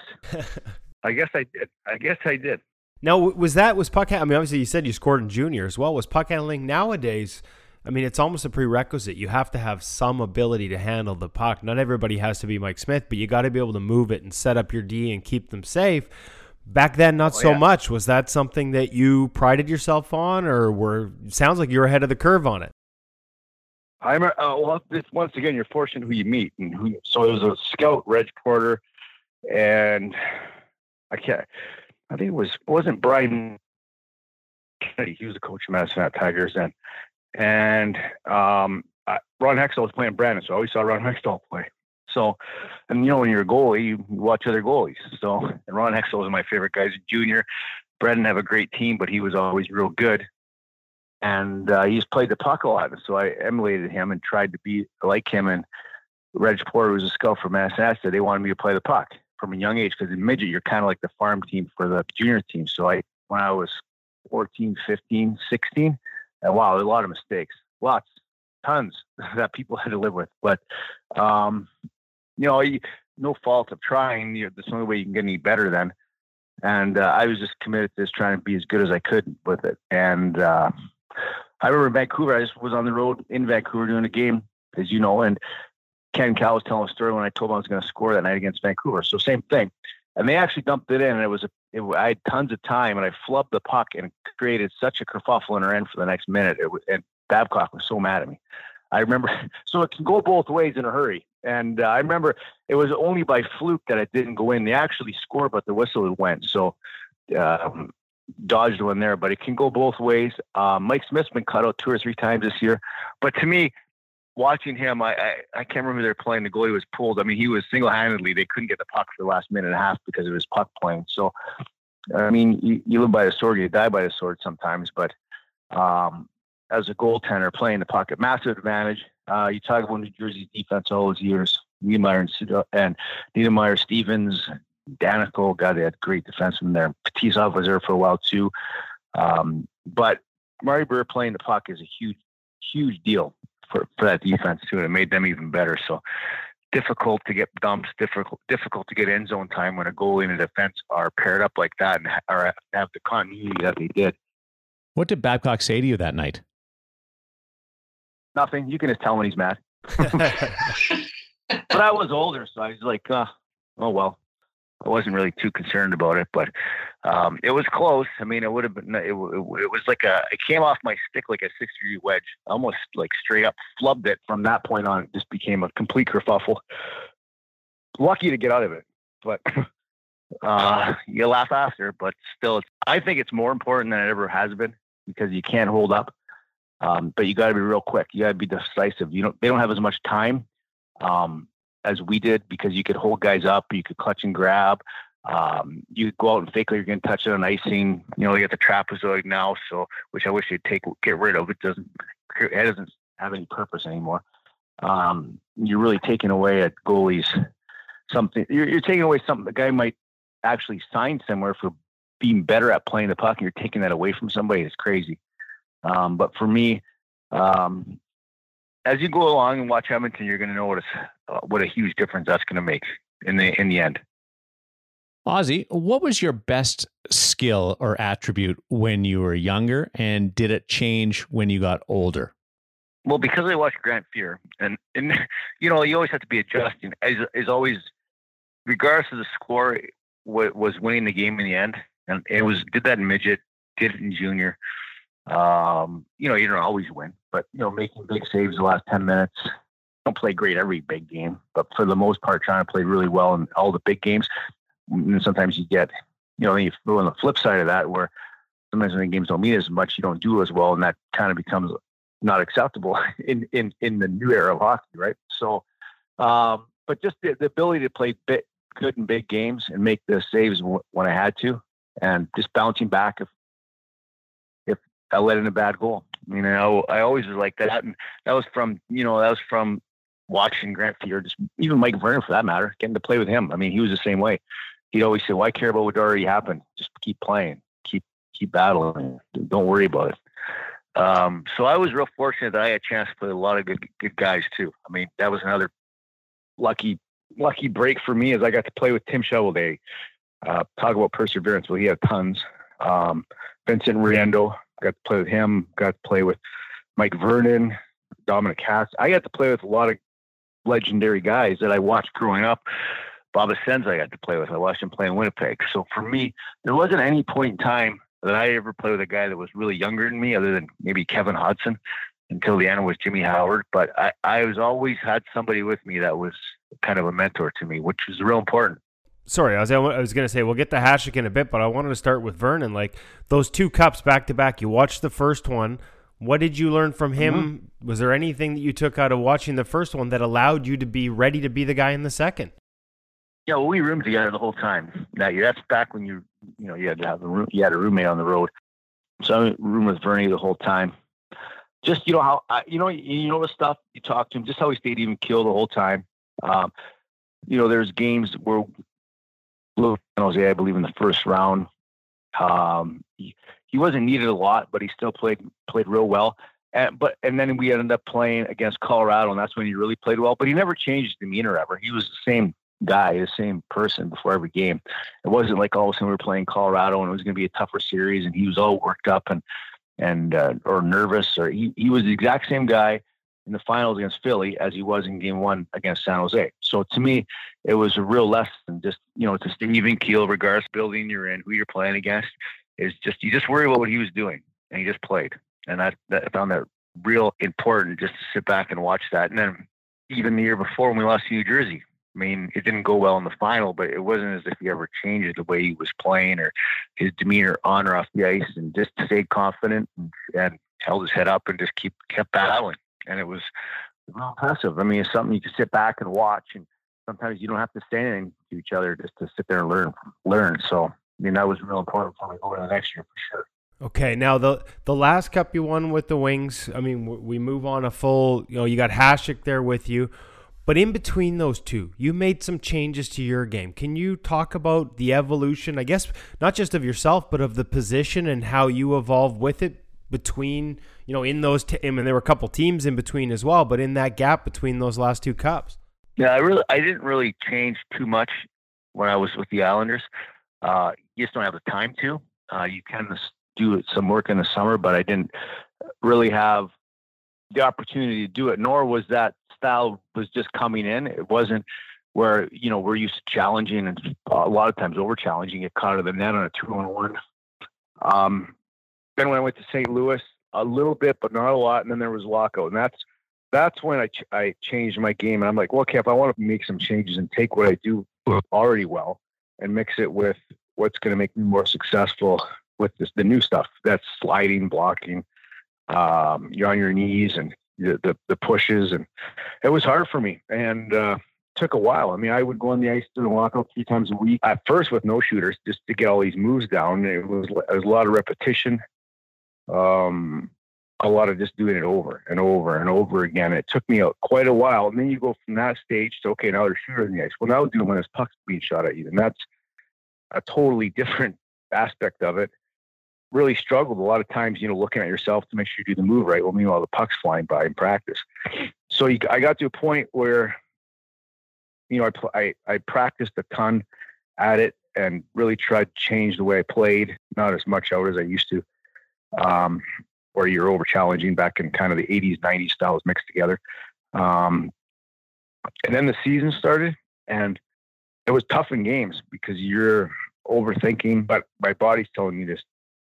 I guess I did. I guess I did. Now, was that was puck? I mean, obviously, you said you scored in junior as well. Was puck handling nowadays? I mean, it's almost a prerequisite. You have to have some ability to handle the puck. Not everybody has to be Mike Smith, but you got to be able to move it and set up your D and keep them safe. Back then, not oh, so yeah. much. Was that something that you prided yourself on, or were sounds like you're ahead of the curve on it? I'm Uh, well, this once again, you're fortunate who you meet, and who. So it was a scout, Reg Porter, and I can't. I think it was wasn't Brian. He was the coach of Medicine Tigers then, and um, I, Ron Hextall was playing Brandon, so I always saw Ron Hextall play. So, and you know, when you're a goalie, you watch other goalies. So, and Ron Hextall was my favorite guy as a junior. Brandon have a great team, but he was always real good. And uh, he's played the puck a lot. So I emulated him and tried to be like him. And Reg Porter was a scout for Manchester. They wanted me to play the puck from a young age because in midget, you're kind of like the farm team for the junior team. So I, when I was 14, 15, 16, and wow, a lot of mistakes, lots, tons that people had to live with. But, um, you know, no fault of trying. You know, there's the only way you can get any better then and uh, I was just committed to just trying to be as good as I could with it. And uh, I remember Vancouver, I just was on the road in Vancouver doing a game, as you know, and Ken Cal was telling a story when I told him I was going to score that night against Vancouver. So same thing, and they actually dumped it in, and it was a, it, I had tons of time, and I flubbed the puck and created such a kerfuffle in our end for the next minute. It was, and Babcock was so mad at me. I remember, so it can go both ways in a hurry. And uh, I remember it was only by fluke that it didn't go in. They actually scored, but the whistle went. So um, dodged one there, but it can go both ways. Um, Mike Smith's been cut out two or three times this year. But to me, watching him, I, I, I can't remember they're playing. The goalie was pulled. I mean, he was single handedly. They couldn't get the puck for the last minute and a half because of his puck playing. So, I mean, you, you live by the sword, you die by the sword sometimes. But um, as a goaltender playing the pocket, massive advantage. Uh, you talk about New Jersey's defense all those years. Niedermayer and, and Niedermayer, Stevens, Daneyko, God, they had great defensemen there. Fetisov was there for a while too. Um, but Marty Brodeur playing the puck is a huge, huge deal for, for that defense too. And it made them even better. So difficult to get dumps, difficult, difficult to get end zone time when a goalie and a defense are paired up like that and are, have the continuity that they did. What did Babcock say to you that night? Nothing. You can just tell when he's mad. but I was older, so I was like, uh, oh well. I wasn't really too concerned about it, but um, it was close. I mean, it would have been. It, it, it, was like a. It came off my stick like a six degree wedge, almost like straight up flubbed it. From that point on, it just became a complete kerfuffle. Lucky to get out of it, but uh, you laugh after. But still, I think it's more important than it ever has been because you can't hold up. Um, but you got to be real quick. You got to be decisive. You don't. They don't have as much time um, as we did because you could hold guys up. You could clutch and grab. Um, you go out and fake like you're going to touch it on icing. You know, you got the trapezoid now, so which I wish they'd take get rid of. It doesn't. It doesn't have any purpose anymore. Um, you're really taking away a goalie's something. You're, you're taking away something the guy might actually sign somewhere for being better at playing the puck, and you're taking that away from somebody. It's crazy. Um, but for me, um, as you go along and watch Edmonton, you're going to notice uh, what a huge difference that's going to make in the in the end. Ozzy, what was your best skill or attribute when you were younger, and did it change when you got older? Well, because I watched Grant Fuhr, and and you know you always have to be adjusting. As is always, regardless of the score, what was winning the game in the end, and it was did that in midget, did it in junior. Um, you know, you don't always win, but you know, making big saves the last ten minutes. Don't play great every big game, but for the most part, trying to play really well in all the big games. And sometimes you get, you know, you on the flip side of that, where sometimes when the games don't mean as much, you don't do as well, and that kind of becomes not acceptable in in in the new era of hockey, right? So, um, but just the, the ability to play bit, good in big games and make the saves when I had to, and just bouncing back if I let in a bad goal. You know, I always was like that, and that was from you know that was from watching Grant Fuhr, just even Mike Vernon for that matter, getting to play with him. I mean, he was the same way. He'd always say, "Why care about what already happened? Just keep playing, keep keep battling. Don't worry about it." Um, so I was real fortunate that I had a chance to play a lot of good good guys too. I mean, that was another lucky lucky break for me as I got to play with Tim Cheveldae. Uh, talk about perseverance. Well, he had tons. Um, Vincent Riendeau, got to play with him, got to play with Mike Vernon, Dominik Hasek. I got to play with a lot of legendary guys that I watched growing up. Bob Essensa I got to play with. I watched him play in Winnipeg. So for me, there wasn't any point in time that I ever played with a guy that was really younger than me, other than maybe Kevin Hodson until the end was Jimmy Howard. But I, I was always had somebody with me that was kind of a mentor to me, which was real important. Sorry, I was I was going to say we'll get to Hasek in a bit, but I wanted to start with Vernon. Like those two cups back to back. You watched the first one. What did you learn from him? Mm-hmm. Was there anything that you took out of watching the first one that allowed you to be ready to be the guy in the second? Yeah, well, we roomed together the whole time that year. That's back when you you know you had to have a room, you had a roommate on the road. So I roomed with Vernie the whole time. Just you know how I, you know you know the stuff you talk to him. Just how he stayed even kill the whole time. Um, you know, there's games where San Jose, I believe, in the first round. Um, he, he wasn't needed a lot, but he still played played real well. And but and then we ended up playing against Colorado, and that's when he really played well. But he never changed his demeanor ever. He was the same guy, the same person before every game. It wasn't like all of a sudden we were playing Colorado and it was going to be a tougher series, and he was all worked up and and uh, or nervous, or he he was the exact same guy in the finals against Philly as he was in game one against San Jose. So to me, it was a real lesson just, you know, to stay even keel, regardless building you're in, who you're playing against, is just, you just worry about what he was doing and he just played. And I, that, I found that real important just to sit back and watch that. And then even the year before when we lost to New Jersey, I mean, it didn't go well in the final, but it wasn't as if he ever changed the way he was playing or his demeanor on or off the ice, and just stayed confident and, and held his head up and just keep kept battling. And it was real impressive. I mean, it's something you can sit back and watch, and sometimes you don't have to say anything to each other just to sit there and learn. Learn. So, I mean, that was real important for me going the next year for sure. Okay, now the the last cup you won with the Wings. I mean, we move on a full. You know, you got Hasek there with you. But in between those two, you made some changes to your game. Can you talk about the evolution, I guess, not just of yourself, but of the position and how you evolved with it between, you know, in those, t- I mean, there were a couple teams in between as well, but in that gap between those last two cups? Yeah, I really, I didn't really change too much when I was with the Islanders. Uh, you just don't have the time to. Uh, you can do some work in the summer, but I didn't really have the opportunity to do it, nor was that style was just coming in. It wasn't where you know we're used to challenging and a lot of times over challenging, get caught out of the net on a two on one. Um, then when I went to St. Louis, a little bit, but not a lot, and then there was lockout, and that's that's when I ch- I changed my game, and I'm like, well, Cap, I want to make some changes and take what I do already well and mix it with what's going to make me more successful with this the new stuff. That's sliding, blocking. Um, you're on your knees and the, the, the pushes, and it was hard for me, and uh, took a while. I mean, I would go on the ice doing walkout three times a week at first with no shooters just to get all these moves down. It was it was a lot of repetition, um, a lot of just doing it over and over and over again. It took me quite a while, and then you go from that stage to okay, now there's shooters in the ice. Well, now do when there's pucks being shot at you, and that's a totally different aspect of it really struggled a lot of times, you know, looking at yourself to make sure you do the move right. Well, meanwhile, the puck's flying by in practice. So you, I got to a point where, you know, I, I, I practiced a ton at it and really tried to change the way I played, not as much out as I used to. Um, where you're over challenging back in kind of the 80s, 90s styles mixed together. Um, and then the season started, and it was tough in games because you're overthinking, but my body's telling me to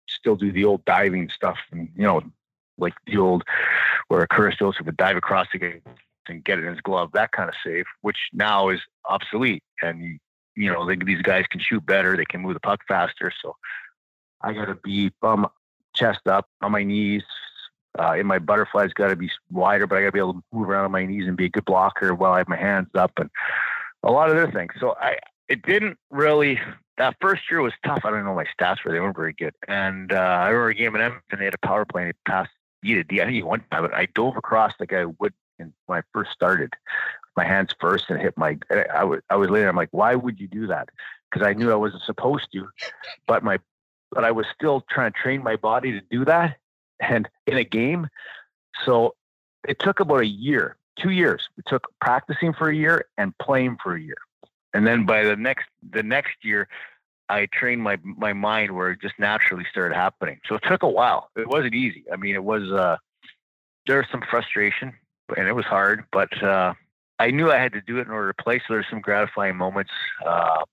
still do the old diving stuff, and you know, like the old where a Curtis Joseph would dive across the game and get it in his glove, that kind of save, which now is obsolete. And you know, they, these guys can shoot better, they can move the puck faster. So I got to be bum chest up on my knees. Uh, in my butterfly's got to be wider, but I got to be able to move around on my knees and be a good blocker while I have my hands up and a lot of other things. So I, it didn't really that first year was tough. I don't know my stats were; they weren't very good. And uh, I remember a game in Edmonton, they had a power play and they passed you to D. I think you one time, but I dove across like I would when I first started, my hands first and hit my. I was I was later. I'm like, why would you do that? Because I knew I wasn't supposed to, but my but I was still trying to train my body to do that, and in a game, so it took about a year, two years. It took practicing for a year and playing for a year and then by the next the next year I trained my my mind where it just naturally started happening. So it took a while. It wasn't easy. I mean, it was uh, there was some frustration and it was hard, but uh, I knew I had to do it in order to play. So there's some gratifying moments. Uh,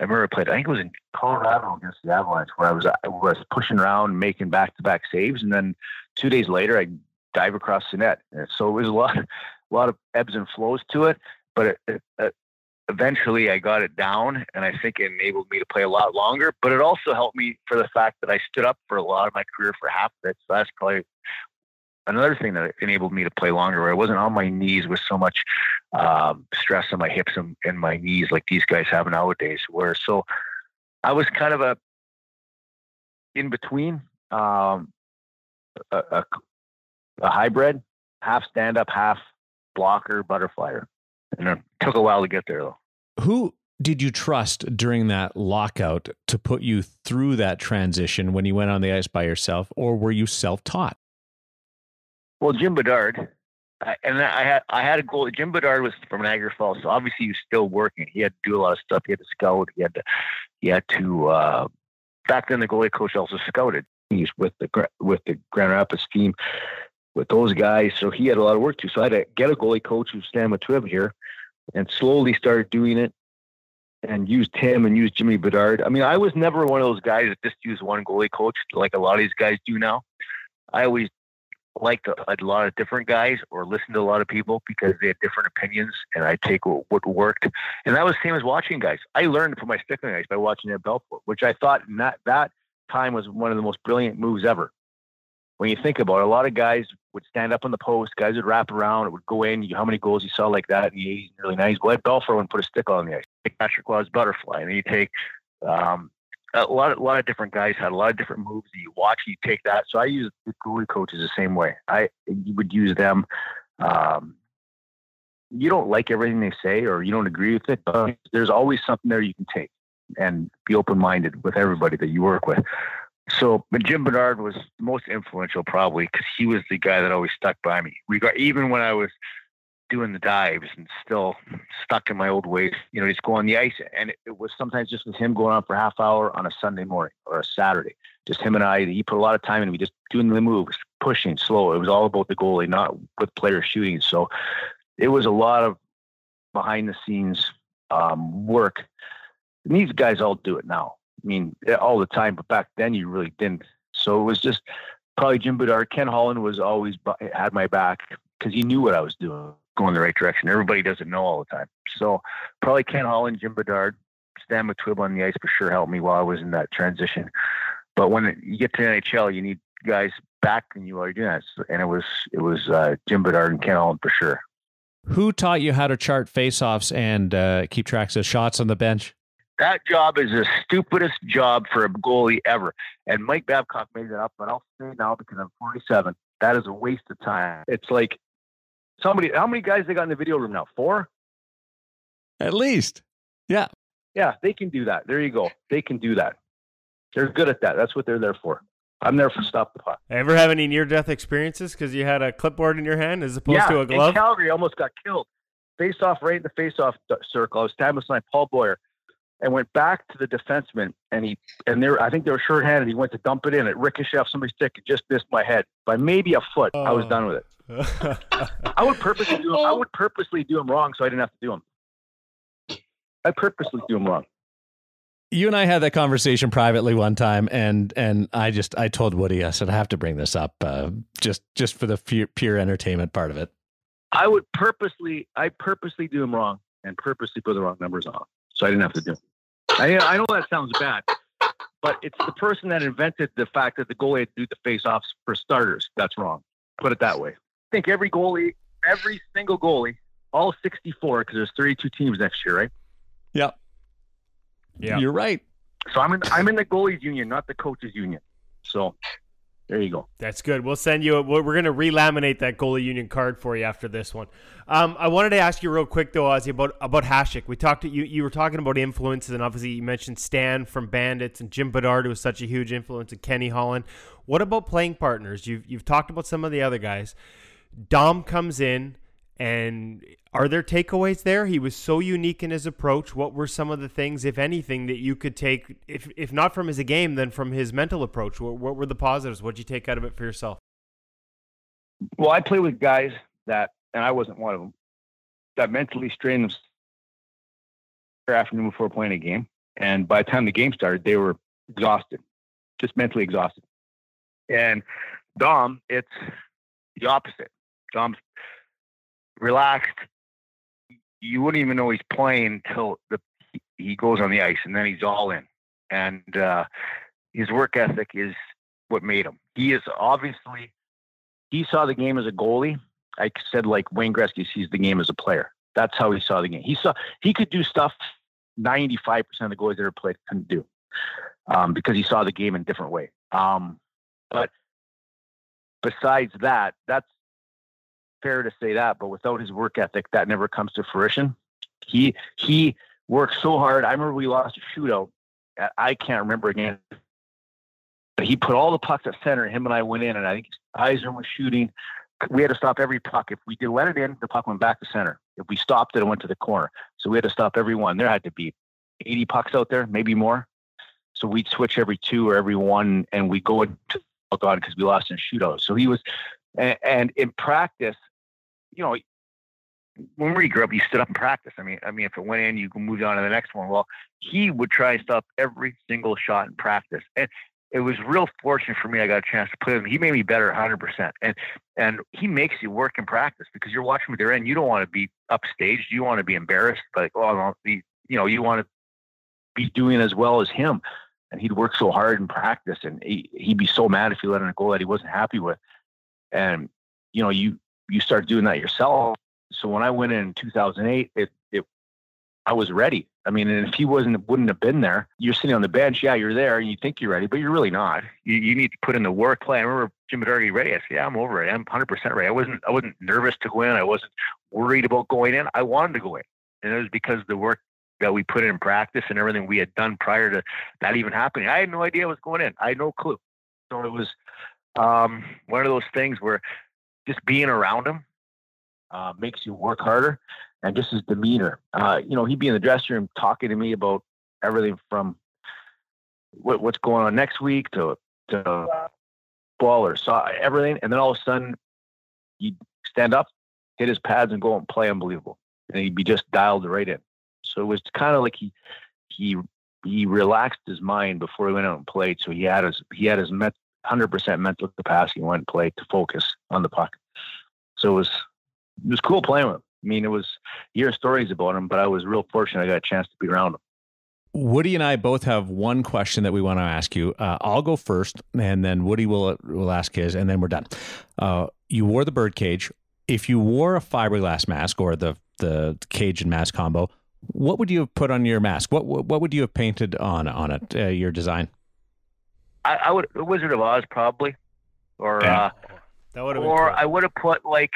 I remember I played. I think it was in Colorado against the Avalanche, where I was I was pushing around, making back to back saves, and then two days later, I dive across the net. So it was a lot, a lot of ebbs and flows to it. But it, it, it, eventually, I got it down, and I think it enabled me to play a lot longer. But it also helped me for the fact that I stood up for a lot of my career for half of it. So that's probably another thing that enabled me to play longer, where I wasn't on my knees with so much um, stress on my hips and, and my knees like these guys have nowadays. Where so I was kind of a in between um, a, a, a hybrid, half stand up, half blocker, butterflyer. And it took a while to get there though. Who did you trust during that lockout to put you through that transition when you went on the ice by yourself, or were you self taught? Well, Jim Bedard, and I had I had a goal. Jim Bedard was from Niagara Falls, so obviously he was still working. He had to do a lot of stuff. He had to scout. He had to he had to. Uh, back then, the goalie coach also scouted. He's with the with the Grand Rapids team with those guys, so he had a lot of work to. So I had to get a goalie coach who's Stan Matwijiw here, and slowly started doing it. And used him and used Jimmy Bedard. I mean, I was never one of those guys that just use one goalie coach like a lot of these guys do now. I always liked a, a, lot of different guys or listen to a lot of people because they had different opinions and I take what, what, worked. And that was the same as watching guys. I learned from my stick stickling guys by watching Ed Belfour, which I thought that, that time was one of the most brilliant moves ever. When you think about it, a lot of guys would stand up on the post, guys would wrap around, it would go in. You, how many goals you saw like that in the 80s and early 90s? Well, Ed Belfour would put a stick on the ice. Take Patrick Roy's butterfly, and then you take um, a lot, of, a lot of different guys had a lot of different moves that you watch. You take that. So I use the goalie coaches the same way. I you would use them. Um, you don't like everything they say, or you don't agree with it, but there's always something there you can take and be open minded with everybody that you work with. So, but Jim Bedard was most influential probably because he was the guy that always stuck by me. even when I was doing the dives and still stuck in my old ways. You know, just go on the ice, and it, it, was sometimes just with him going on for half hour on a Sunday morning or a Saturday. Just him and I. He put a lot of time in me, just doing the moves, pushing slow. It was all about the goalie, not with players shooting. So it was a lot of behind the scenes um, work. And these guys all do it now. I mean, all the time, but back then you really didn't. So it was just probably Jim Bedard. Ken Holland was always had my back because he knew what I was doing going the right direction. Everybody doesn't know all the time. So probably Ken Holland, Jim Bedard, Stan Matwijiw on the ice for sure helped me while I was in that transition. But when you get to NHL, you need guys backing you while you're doing that. And it was it was uh, Jim Bedard and Ken Holland for sure. Who taught you how to chart faceoffs and uh, keep tracks of shots on the bench? That job is the stupidest job for a goalie ever. And Mike Babcock made it up, but I'll say now because I'm 47, that is a waste of time. It's like somebody, how many guys they got in the video room now? Four? At least. Yeah. Yeah, they can do that. There you go. They can do that. They're good at that. That's what they're there for. I'm there for stop the puck. Ever have any near death experiences because you had a clipboard in your hand as opposed yeah, to a glove? In Calgary, almost got killed. Face off right in the face off uh, circle. I was standing beside Paul Boyer and went back to the defenseman and he and there I think they were short-handed. He went to dump it in. It ricocheted off somebody's stick and just missed my head by maybe a foot. Oh. I was done with it. I would purposely do them. I would purposely do them wrong so I didn't have to do them. I purposely do them wrong. You and I had that conversation privately one time, and and I just I told Woody I said I have to bring this up uh, just just for the pure, pure entertainment part of it. I would purposely I purposely do them wrong and purposely put the wrong numbers on, so I didn't have to do. Them. I I know that sounds bad, but it's the person that invented the fact that the goalie had to do the face-offs for starters. That's wrong. Put it that way think every goalie, every single goalie, all 64, because there's 32 teams next year, right? Yep. Yeah. You're right. So I'm in I'm in the goalies union, not the coaches union. So there you go. That's good. We'll send you. A, we're going to relaminate that goalie union card for you after this one. Um, I wanted to ask you real quick though, Ozzy, about about Hasek. We talked to you. You were talking about influences, and obviously you mentioned Stan from Bandits and Jim Bedard, who was such a huge influence, and Kenny Holland. What about playing partners? You've you've talked about some of the other guys. Dom comes in, and are there takeaways there? He was so unique in his approach. What were some of the things, if anything, that you could take, if if not from his game, then from his mental approach? What, what were the positives? What did you take out of it for yourself? Well, I play with guys that, and I wasn't one of them, that mentally strained themselves afternoon before playing a game, and by the time the game started, they were exhausted, just mentally exhausted. And Dom, it's the opposite. Dom's relaxed. You wouldn't even know he's playing until the he goes on the ice, and then he's all in. And uh, his work ethic is what made him. He is obviously he saw the game as a goalie. I said like Wayne Gretzky sees the game as a player. That's how he saw the game. He saw he could do stuff 95% of the goalies that ever played couldn't do um, because he saw the game in a different way. Um, but besides that, that's fair to say that. But without his work ethic, that never comes to fruition. He he worked so hard. I remember we lost a shootout. I can't remember again. But he put all the pucks at center. Him and I went in, and I think Eisner was shooting. We had to stop every puck. If we did let it in, the puck went back to center. If we stopped it, it went to the corner. So we had to stop every one. There had to be 80 pucks out there, maybe more. So we'd switch every two or every one, and we go into oh God because we lost in shootout. So he was, and, and in practice, you know, when we grew up, you stood up and practice. I mean, I mean, if it went in, you can move on to the next one. Well, he would try and stop every single shot in practice, and it was real fortunate for me. I got a chance to play with him. He made me better 100%. And and he makes you work in practice because you're watching with their end. You don't want to be upstaged. You want to be embarrassed. Like, oh, the, you know, you want to be doing as well as him. And he'd work so hard in practice, and he, he'd be so mad if he let in a goal that he wasn't happy with. And you know, you you start doing that yourself. So when I went in 2008, it it I was ready. I mean, and if he wasn't, wouldn't have been there, you're sitting on the bench. Yeah, you're there, and you think you're ready, but you're really not. You, you need to put in the work. Play. I remember Jim had already ready. I said, "Yeah, I'm over it. I'm 100 percent ready." I wasn't. I wasn't nervous to go in. I wasn't worried about going in. I wanted to go in, and it was because the work that we put in practice and everything we had done prior to that even happening. I had no idea I was going in. I had no clue. So it was um, one of those things where just being around him uh, makes you work harder, and just his demeanor. Uh, you know, he'd be in the dressing room talking to me about everything from what, what's going on next week to to ball or saw everything, and then all of a sudden he'd stand up, hit his pads, and go and play unbelievable, and he'd be just dialed right in. So it was kind of like he he he relaxed his mind before he went out and played. So he had his he had his met, 100% mental capacity in play to focus on the puck. So it was it was cool playing with him. I mean, it was hear stories about him, but I was real fortunate I got a chance to be around him. Woody and I both have one question that we want to ask you. Uh, I'll go first, and then Woody will will ask his, and then we're done. Uh, you wore the bird cage. If you wore a fiberglass mask or the the cage and mask combo, what would you have put on your mask? What what would you have painted on on it? Uh, your design? I, I would Wizard of Oz probably, or yeah. uh, that would or cool. I would have put like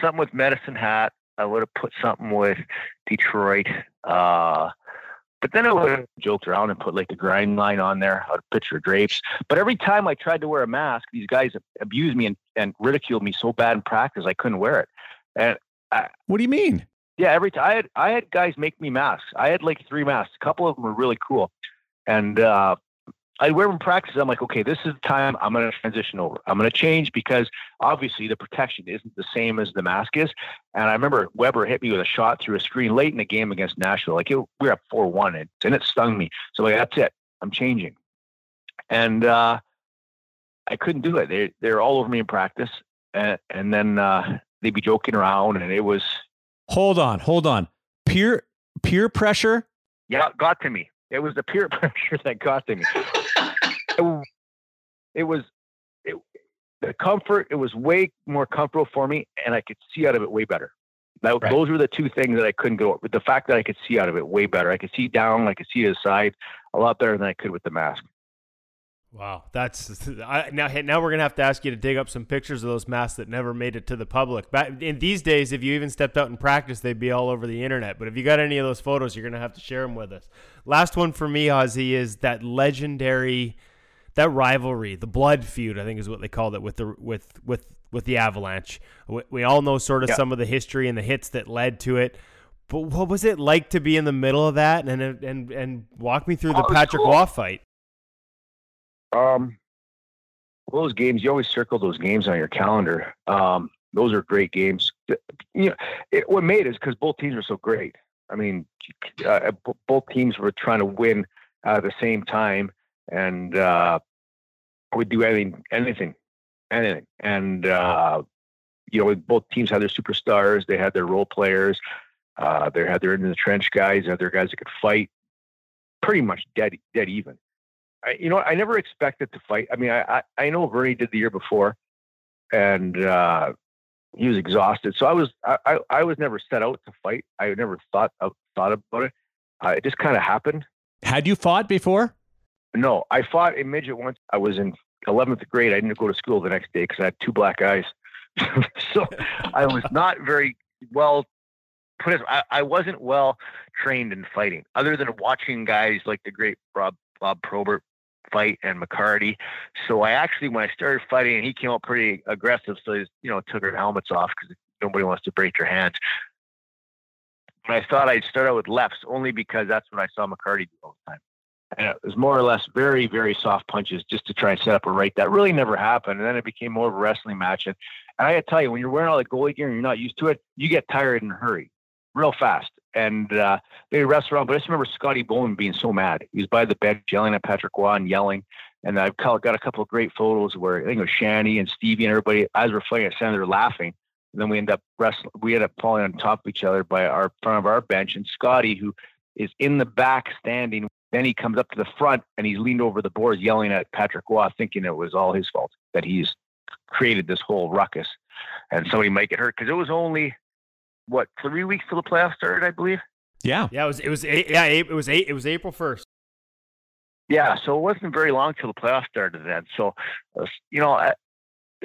something with Medicine Hat. I would have put something with Detroit. Uh, but then I would have joked around and put like the grind line on there, a picture of drapes. But every time I tried to wear a mask, these guys abused me and, and ridiculed me so bad in practice I couldn't wear it. And I, what do you mean? Yeah, every time I had I had guys make me masks. I had like three masks. A couple of them were really cool, and uh, I wear them in practice. I'm like, okay, this is the time I'm going to transition over. I'm going to change because obviously the protection isn't the same as the mask is. And I remember Weber hit me with a shot through a screen late in the game against Nashville. Like it, we're up four one, and, and it stung me. So like that's it. I'm changing, and uh, I couldn't do it. They they're all over me in practice, and, and then uh, they'd be joking around, and it was. Hold on, hold on. Peer peer pressure. Yeah, got to me. It was the peer pressure that got to me. It, it was it, the comfort. It was way more comfortable for me, and I could see out of it way better. That, right. Those were the two things that I couldn't go. With the fact that I could see out of it way better, I could see down, I could see to the side a lot better than I could with the mask. Wow, that's I, now. Now we're gonna have to ask you to dig up some pictures of those masks that never made it to the public. Back in these days, if you even stepped out in practice, they'd be all over the internet. But if you got any of those photos, you're gonna have to share them with us. Last one for me, Ozzy, is that legendary, that rivalry, the blood feud. I think is what they called it with the with with with the Avalanche. We, we all know sort of yeah. some of the history and the hits that led to it. But what was it like to be in the middle of that and and and walk me through the oh, Patrick cool. Roy fight? Um, those games, you always circle those games on your calendar. Um, those are great games. You know, it, what made it is because both teams are so great. I mean, uh, both teams were trying to win at the same time, and uh, would do anything, anything, anything. And uh, you know, both teams had their superstars. They had their role players. Uh, they had their in the trench guys. Their guys that could fight. Pretty much dead, dead even. I, you know, I never expected to fight. I mean, I, I, I know Vernie did the year before, and uh, he was exhausted. So I was, I, I, I was never set out to fight. I never thought of, thought about it. Uh, it just kind of happened. Had you fought before? No, I fought a midget once. I was in 11th grade. I didn't go to school the next day because I had two black eyes. so I was not very well put. I, I wasn't well trained in fighting, other than watching guys like the great Bob Bob Probert fight and McCarty. So I actually, when I started fighting, he came out pretty aggressive, so he, you know took our helmets off because nobody wants to break your hands. But I thought I'd start out with lefts only because that's what I saw McCarty do all the time. And it was more or less very, very soft punches just to try and set up a right. That really never happened. And then it became more of a wrestling match. And, and I got to tell you, when you're wearing all the goalie gear and you're not used to it, you get tired in a hurry real fast. And uh, they wrestled around. But I just remember Scotty Bowman being so mad. He was by the bench yelling at Patrick Roy and yelling. And I've got a couple of great photos where I think it was Shanny and Stevie and everybody, as we're fighting at center, laughing. And then we end up wrestling. We end up falling on top of each other by our front of our bench. And Scotty, who is in the back standing, then he comes up to the front and he's leaned over the boards yelling at Patrick Roy, thinking it was all his fault that he's created this whole ruckus and somebody might get hurt because it was only what three weeks till the playoffs started, I believe. Yeah, yeah. It was it was yeah it was eight it was April first. Yeah, so it wasn't very long till the playoffs started then. So, uh, you know, I,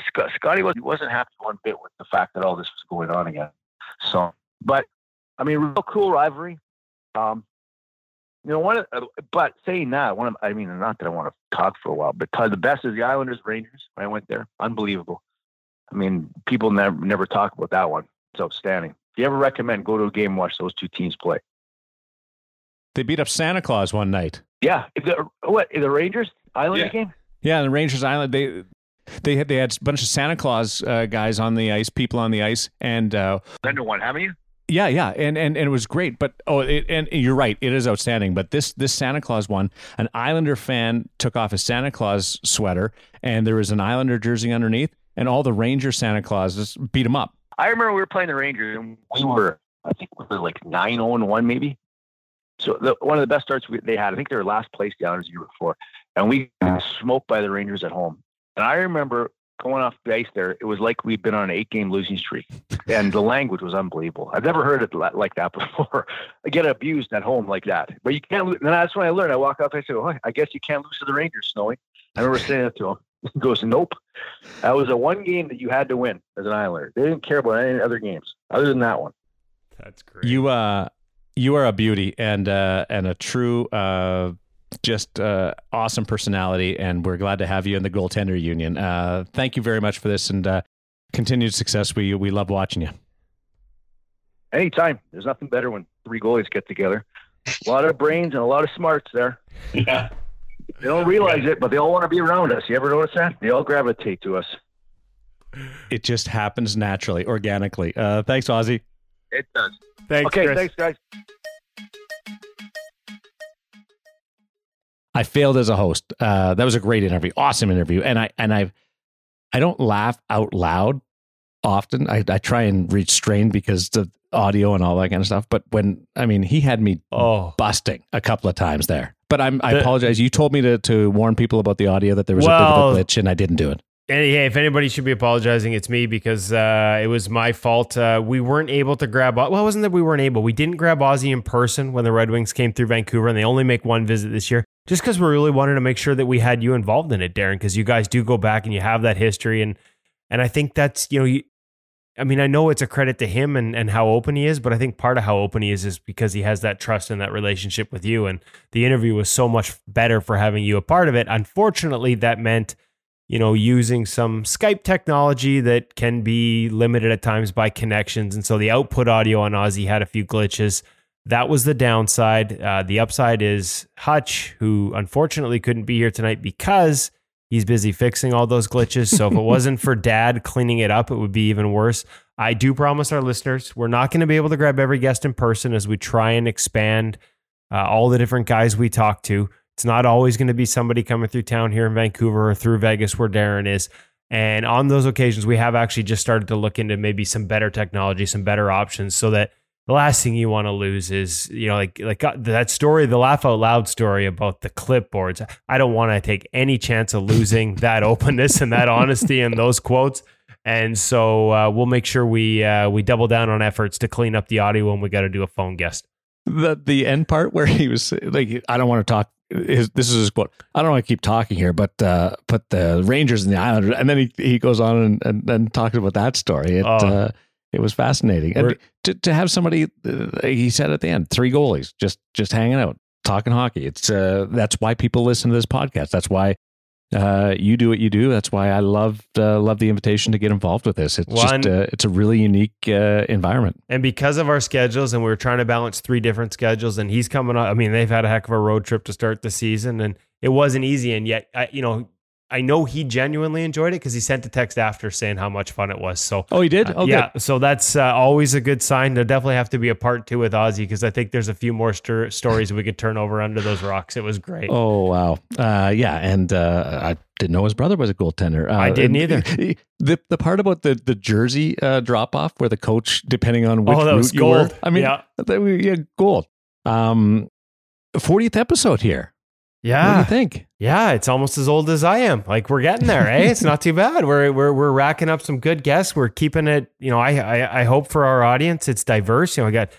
Scott, Scotty was, wasn't happy one bit with the fact that all this was going on again. So, but I mean, real cool rivalry. Um, you know, one. Of, uh, but saying that, one of I mean, not that I want to talk for a while, but the best is the Islanders Rangers. When I went there, unbelievable. I mean, people never never talk about that one. It's outstanding. If you ever recommend, go to a game, watch those two teams play. They beat up Santa Claus one night. Yeah, the, what the Rangers Island yeah. game? Yeah, the Rangers Island. They they had they had a bunch of Santa Claus uh, guys on the ice, people on the ice, and uh, been to one, haven't you? Yeah, yeah, and and, and it was great. But oh, it, and you're right, it is outstanding. But this this Santa Claus one, an Islander fan took off his Santa Claus sweater, and there was an Islander jersey underneath, and all the Ranger Santa Clauses beat him up. I remember we were playing the Rangers, and we were, I think, we were like nine zero oh and one, maybe. So the, one of the best starts we, they had, I think they were last place down as year before, and we smoked by the Rangers at home. And I remember going off the ice there, it was like we'd been on an eight game losing streak. And the language was unbelievable. I've never heard it like that before. I get abused at home like that. But you can't lose. And that's when I learned. I walk up, I say, oh, I guess you can't lose to the Rangers, Snowy. I remember saying that to him. He goes, nope. That was the one game that you had to win as an Islander. They didn't care about any other games other than that one. That's great. You, uh, you are a beauty and uh, and a true uh, just uh, awesome personality, and we're glad to have you in the goaltender union. Uh, thank you very much for this and uh, continued success. We we love watching you. Anytime. There's nothing better when three goalies get together. A lot of brains and a lot of smarts there. Yeah. They don't realize it, but they all want to be around us. You ever notice that? They all gravitate to us. It just happens naturally, organically. Uh, thanks, Ozzy. It does. Thanks, okay, Chris. thanks, guys. I failed as a host. Uh, that was a great interview, awesome interview, and I and I, I don't laugh out loud often. I, I try and restrain because the audio and all that kind of stuff. But when I mean, he had me oh. busting a couple of times there. But I'm, I apologize. You told me to to warn people about the audio that there was well, a bit of a glitch, and I didn't do it. And yeah, if anybody should be apologizing, it's me because uh, it was my fault. Uh, we weren't able to grab. Well, it wasn't that we weren't able. We didn't grab Ozzy in person when the Red Wings came through Vancouver, and they only make one visit this year. Just because we really wanted to make sure that we had you involved in it, Darren, because you guys do go back and you have that history, and and I think that's you know, you, I mean, I know it's a credit to him and and how open he is, but I think part of how open he is is because he has that trust and that relationship with you, and the interview was so much better for having you a part of it. Unfortunately, that meant you know, using some Skype technology that can be limited at times by connections. And so the output audio on Ozzy had a few glitches. That was the downside. Uh, the upside is Hutch, who unfortunately couldn't be here tonight because he's busy fixing all those glitches. So if it wasn't for dad cleaning it up, it would be even worse. I do promise our listeners, we're not going to be able to grab every guest in person as we try and expand uh, all the different guys we talk to. It's not always going to be somebody coming through town here in Vancouver or through Vegas where Darren is. And on those occasions, we have actually just started to look into maybe some better technology, some better options, so that the last thing you want to lose is you know like like uh, that story, the laugh out loud story about the clipboards. I don't want to take any chance of losing that openness and that honesty and those quotes. And so uh, we'll make sure we uh, we double down on efforts to clean up the audio when we got to do a phone guest. The the end part where he was like, I don't want to talk. His, this is his quote. I don't want to keep talking here, but uh, but the Rangers and the Islanders, and then he, he goes on and, and, and talks about that story. It Oh. uh, it was fascinating, and to to have somebody. Uh, he said at the end, three goalies just just hanging out, talking hockey. It's uh, that's why people listen to this podcast. That's why uh, you do what you do. That's why I loved uh, love the invitation to get involved with this. It's One- just uh, it's a really unique uh, environment. And because of our schedules, and we are trying to balance three different schedules, and he's coming on. I mean, they've had a heck of a road trip to start the season, and it wasn't easy. And yet, I, you know, I know he genuinely enjoyed it because he sent a text after saying how much fun it was. So Oh, he did. Oh, yeah, so that's uh, always a good sign. There definitely have to be a part two with Ozzy because I think there's a few more stor- stories we could turn over under those rocks. It was great. Oh wow, uh, yeah, and uh, I didn't know his brother was a goaltender. Uh, I didn't either. The the part about the the jersey uh, drop off, where the coach, depending on which Oh, that route you were, gold. I mean, Yeah. that yeah, gold. Um, fortieth episode here. Yeah. What do you think? Yeah, it's almost as old as I am. Like we're getting there, eh? It's not too bad. We're we're we're racking up some good guests. We're keeping it. You know, I I, I hope for our audience it's diverse. You know, we got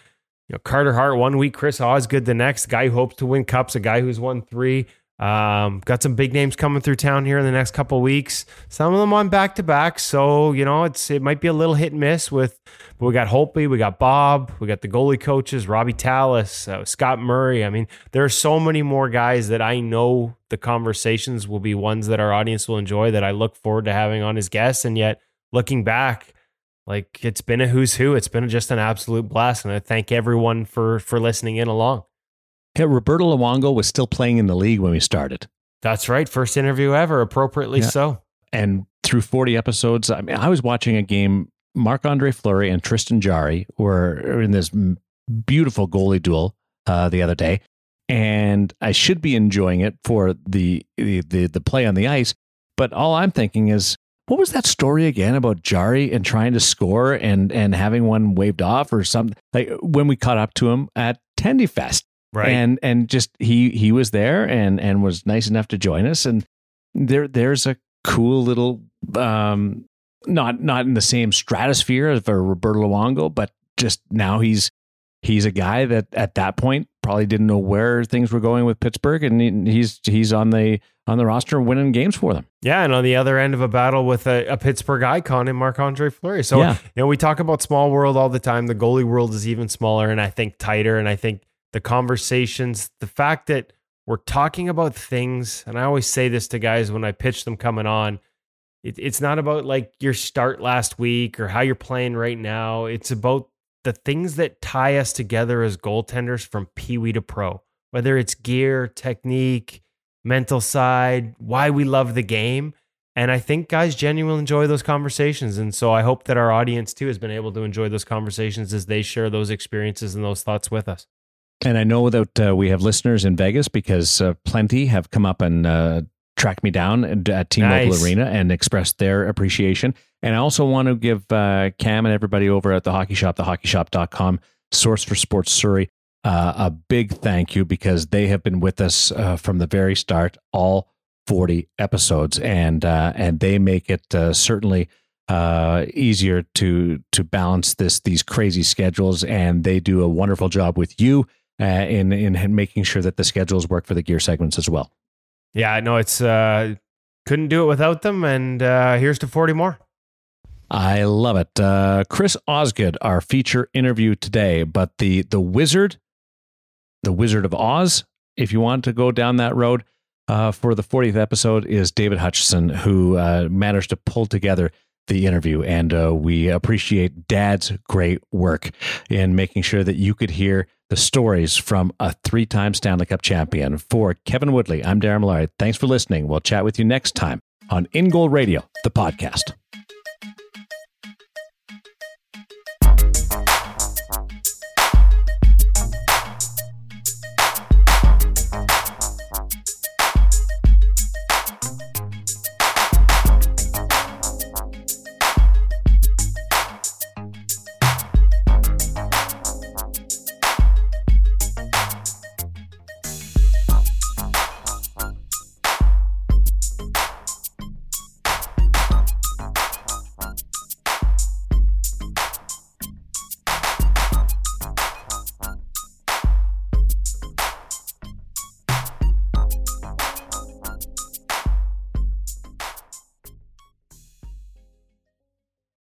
you know Carter Hart one week, Chris Osgood the next. Guy who hopes to win cups, a guy who's won three. Um, got some big names coming through town here in the next couple weeks. Some of them on back to back, so you know it's it might be a little hit and miss with. But we got Holtby, we got Bob, we got the goalie coaches, Robbie Tallas, uh, Scott Murray. I mean, there are so many more guys that I know the conversations will be ones that our audience will enjoy. That I look forward to having on as guests, and yet looking back, like it's been a who's who. It's been just an absolute blast, and I thank everyone for for listening in along. Yeah, Roberto Luongo was still playing in the league when we started, That's right. First interview ever, appropriately Yeah. so. and through forty episodes, I mean, I was watching a game. Marc-Andre Fleury and Tristan Jarry were in this beautiful goalie duel uh, the other day, and I should be enjoying it for the, the the the play on the ice. But all I'm thinking is, what was that story again about Jarry and trying to score and and having one waved off or something? Like when we caught up to him at Tendy Fest, Right. and and just he he was there and and was nice enough to join us, and there there's a cool little um not not in the same stratosphere of a Roberto Luongo, but just now he's he's a guy that at that point probably didn't know where things were going with Pittsburgh, and he's he's on the on the roster winning games for them. Yeah, and on the other end of a battle with a, a Pittsburgh icon in Marc-Andre Fleury. So, Yeah. you know, we talk about small world all the time. The goalie world is even smaller and I think tighter. And I think the conversations, the fact that we're talking about things, and I always say this to guys when I pitch them coming on, it, it's not about like your start last week or how you're playing right now. It's about the things that tie us together as goaltenders from Pee Wee to pro, whether it's gear, technique, mental side, why we love the game. And I think guys genuinely enjoy those conversations. And so I hope that our audience too has been able to enjoy those conversations as they share those experiences and those thoughts with us. And I know that uh, we have listeners in Vegas because uh, plenty have come up and uh, tracked me down at, T-Mobile Nice. Arena and expressed their appreciation. And I also want to give uh, Cam and everybody over at the Hockey Shop, thehockeyshop.com, source for sports Surrey, uh, a big thank you because they have been with us uh, from the very start, all 40 episodes, and uh, and they make it uh, certainly uh, easier to to balance this these crazy schedules, and they do a wonderful job with you uh, in in making sure that the schedules work for the gear segments as well. Yeah, no, it's uh couldn't do it without them. And uh here's to 40 more. I love it, uh, Chris Osgood, our feature interview today. But the the wizard, the Wizard of Oz, if you want to go down that road uh, for the 40th episode, is David Hutchison, who uh, managed to pull together the interview. And uh, we appreciate Dad's great work in making sure that you could hear the stories from a three time Stanley Cup champion. For Kevin Woodley, I'm Darren Millard. Thanks for listening. We'll chat with you next time on In Goal Radio, the podcast.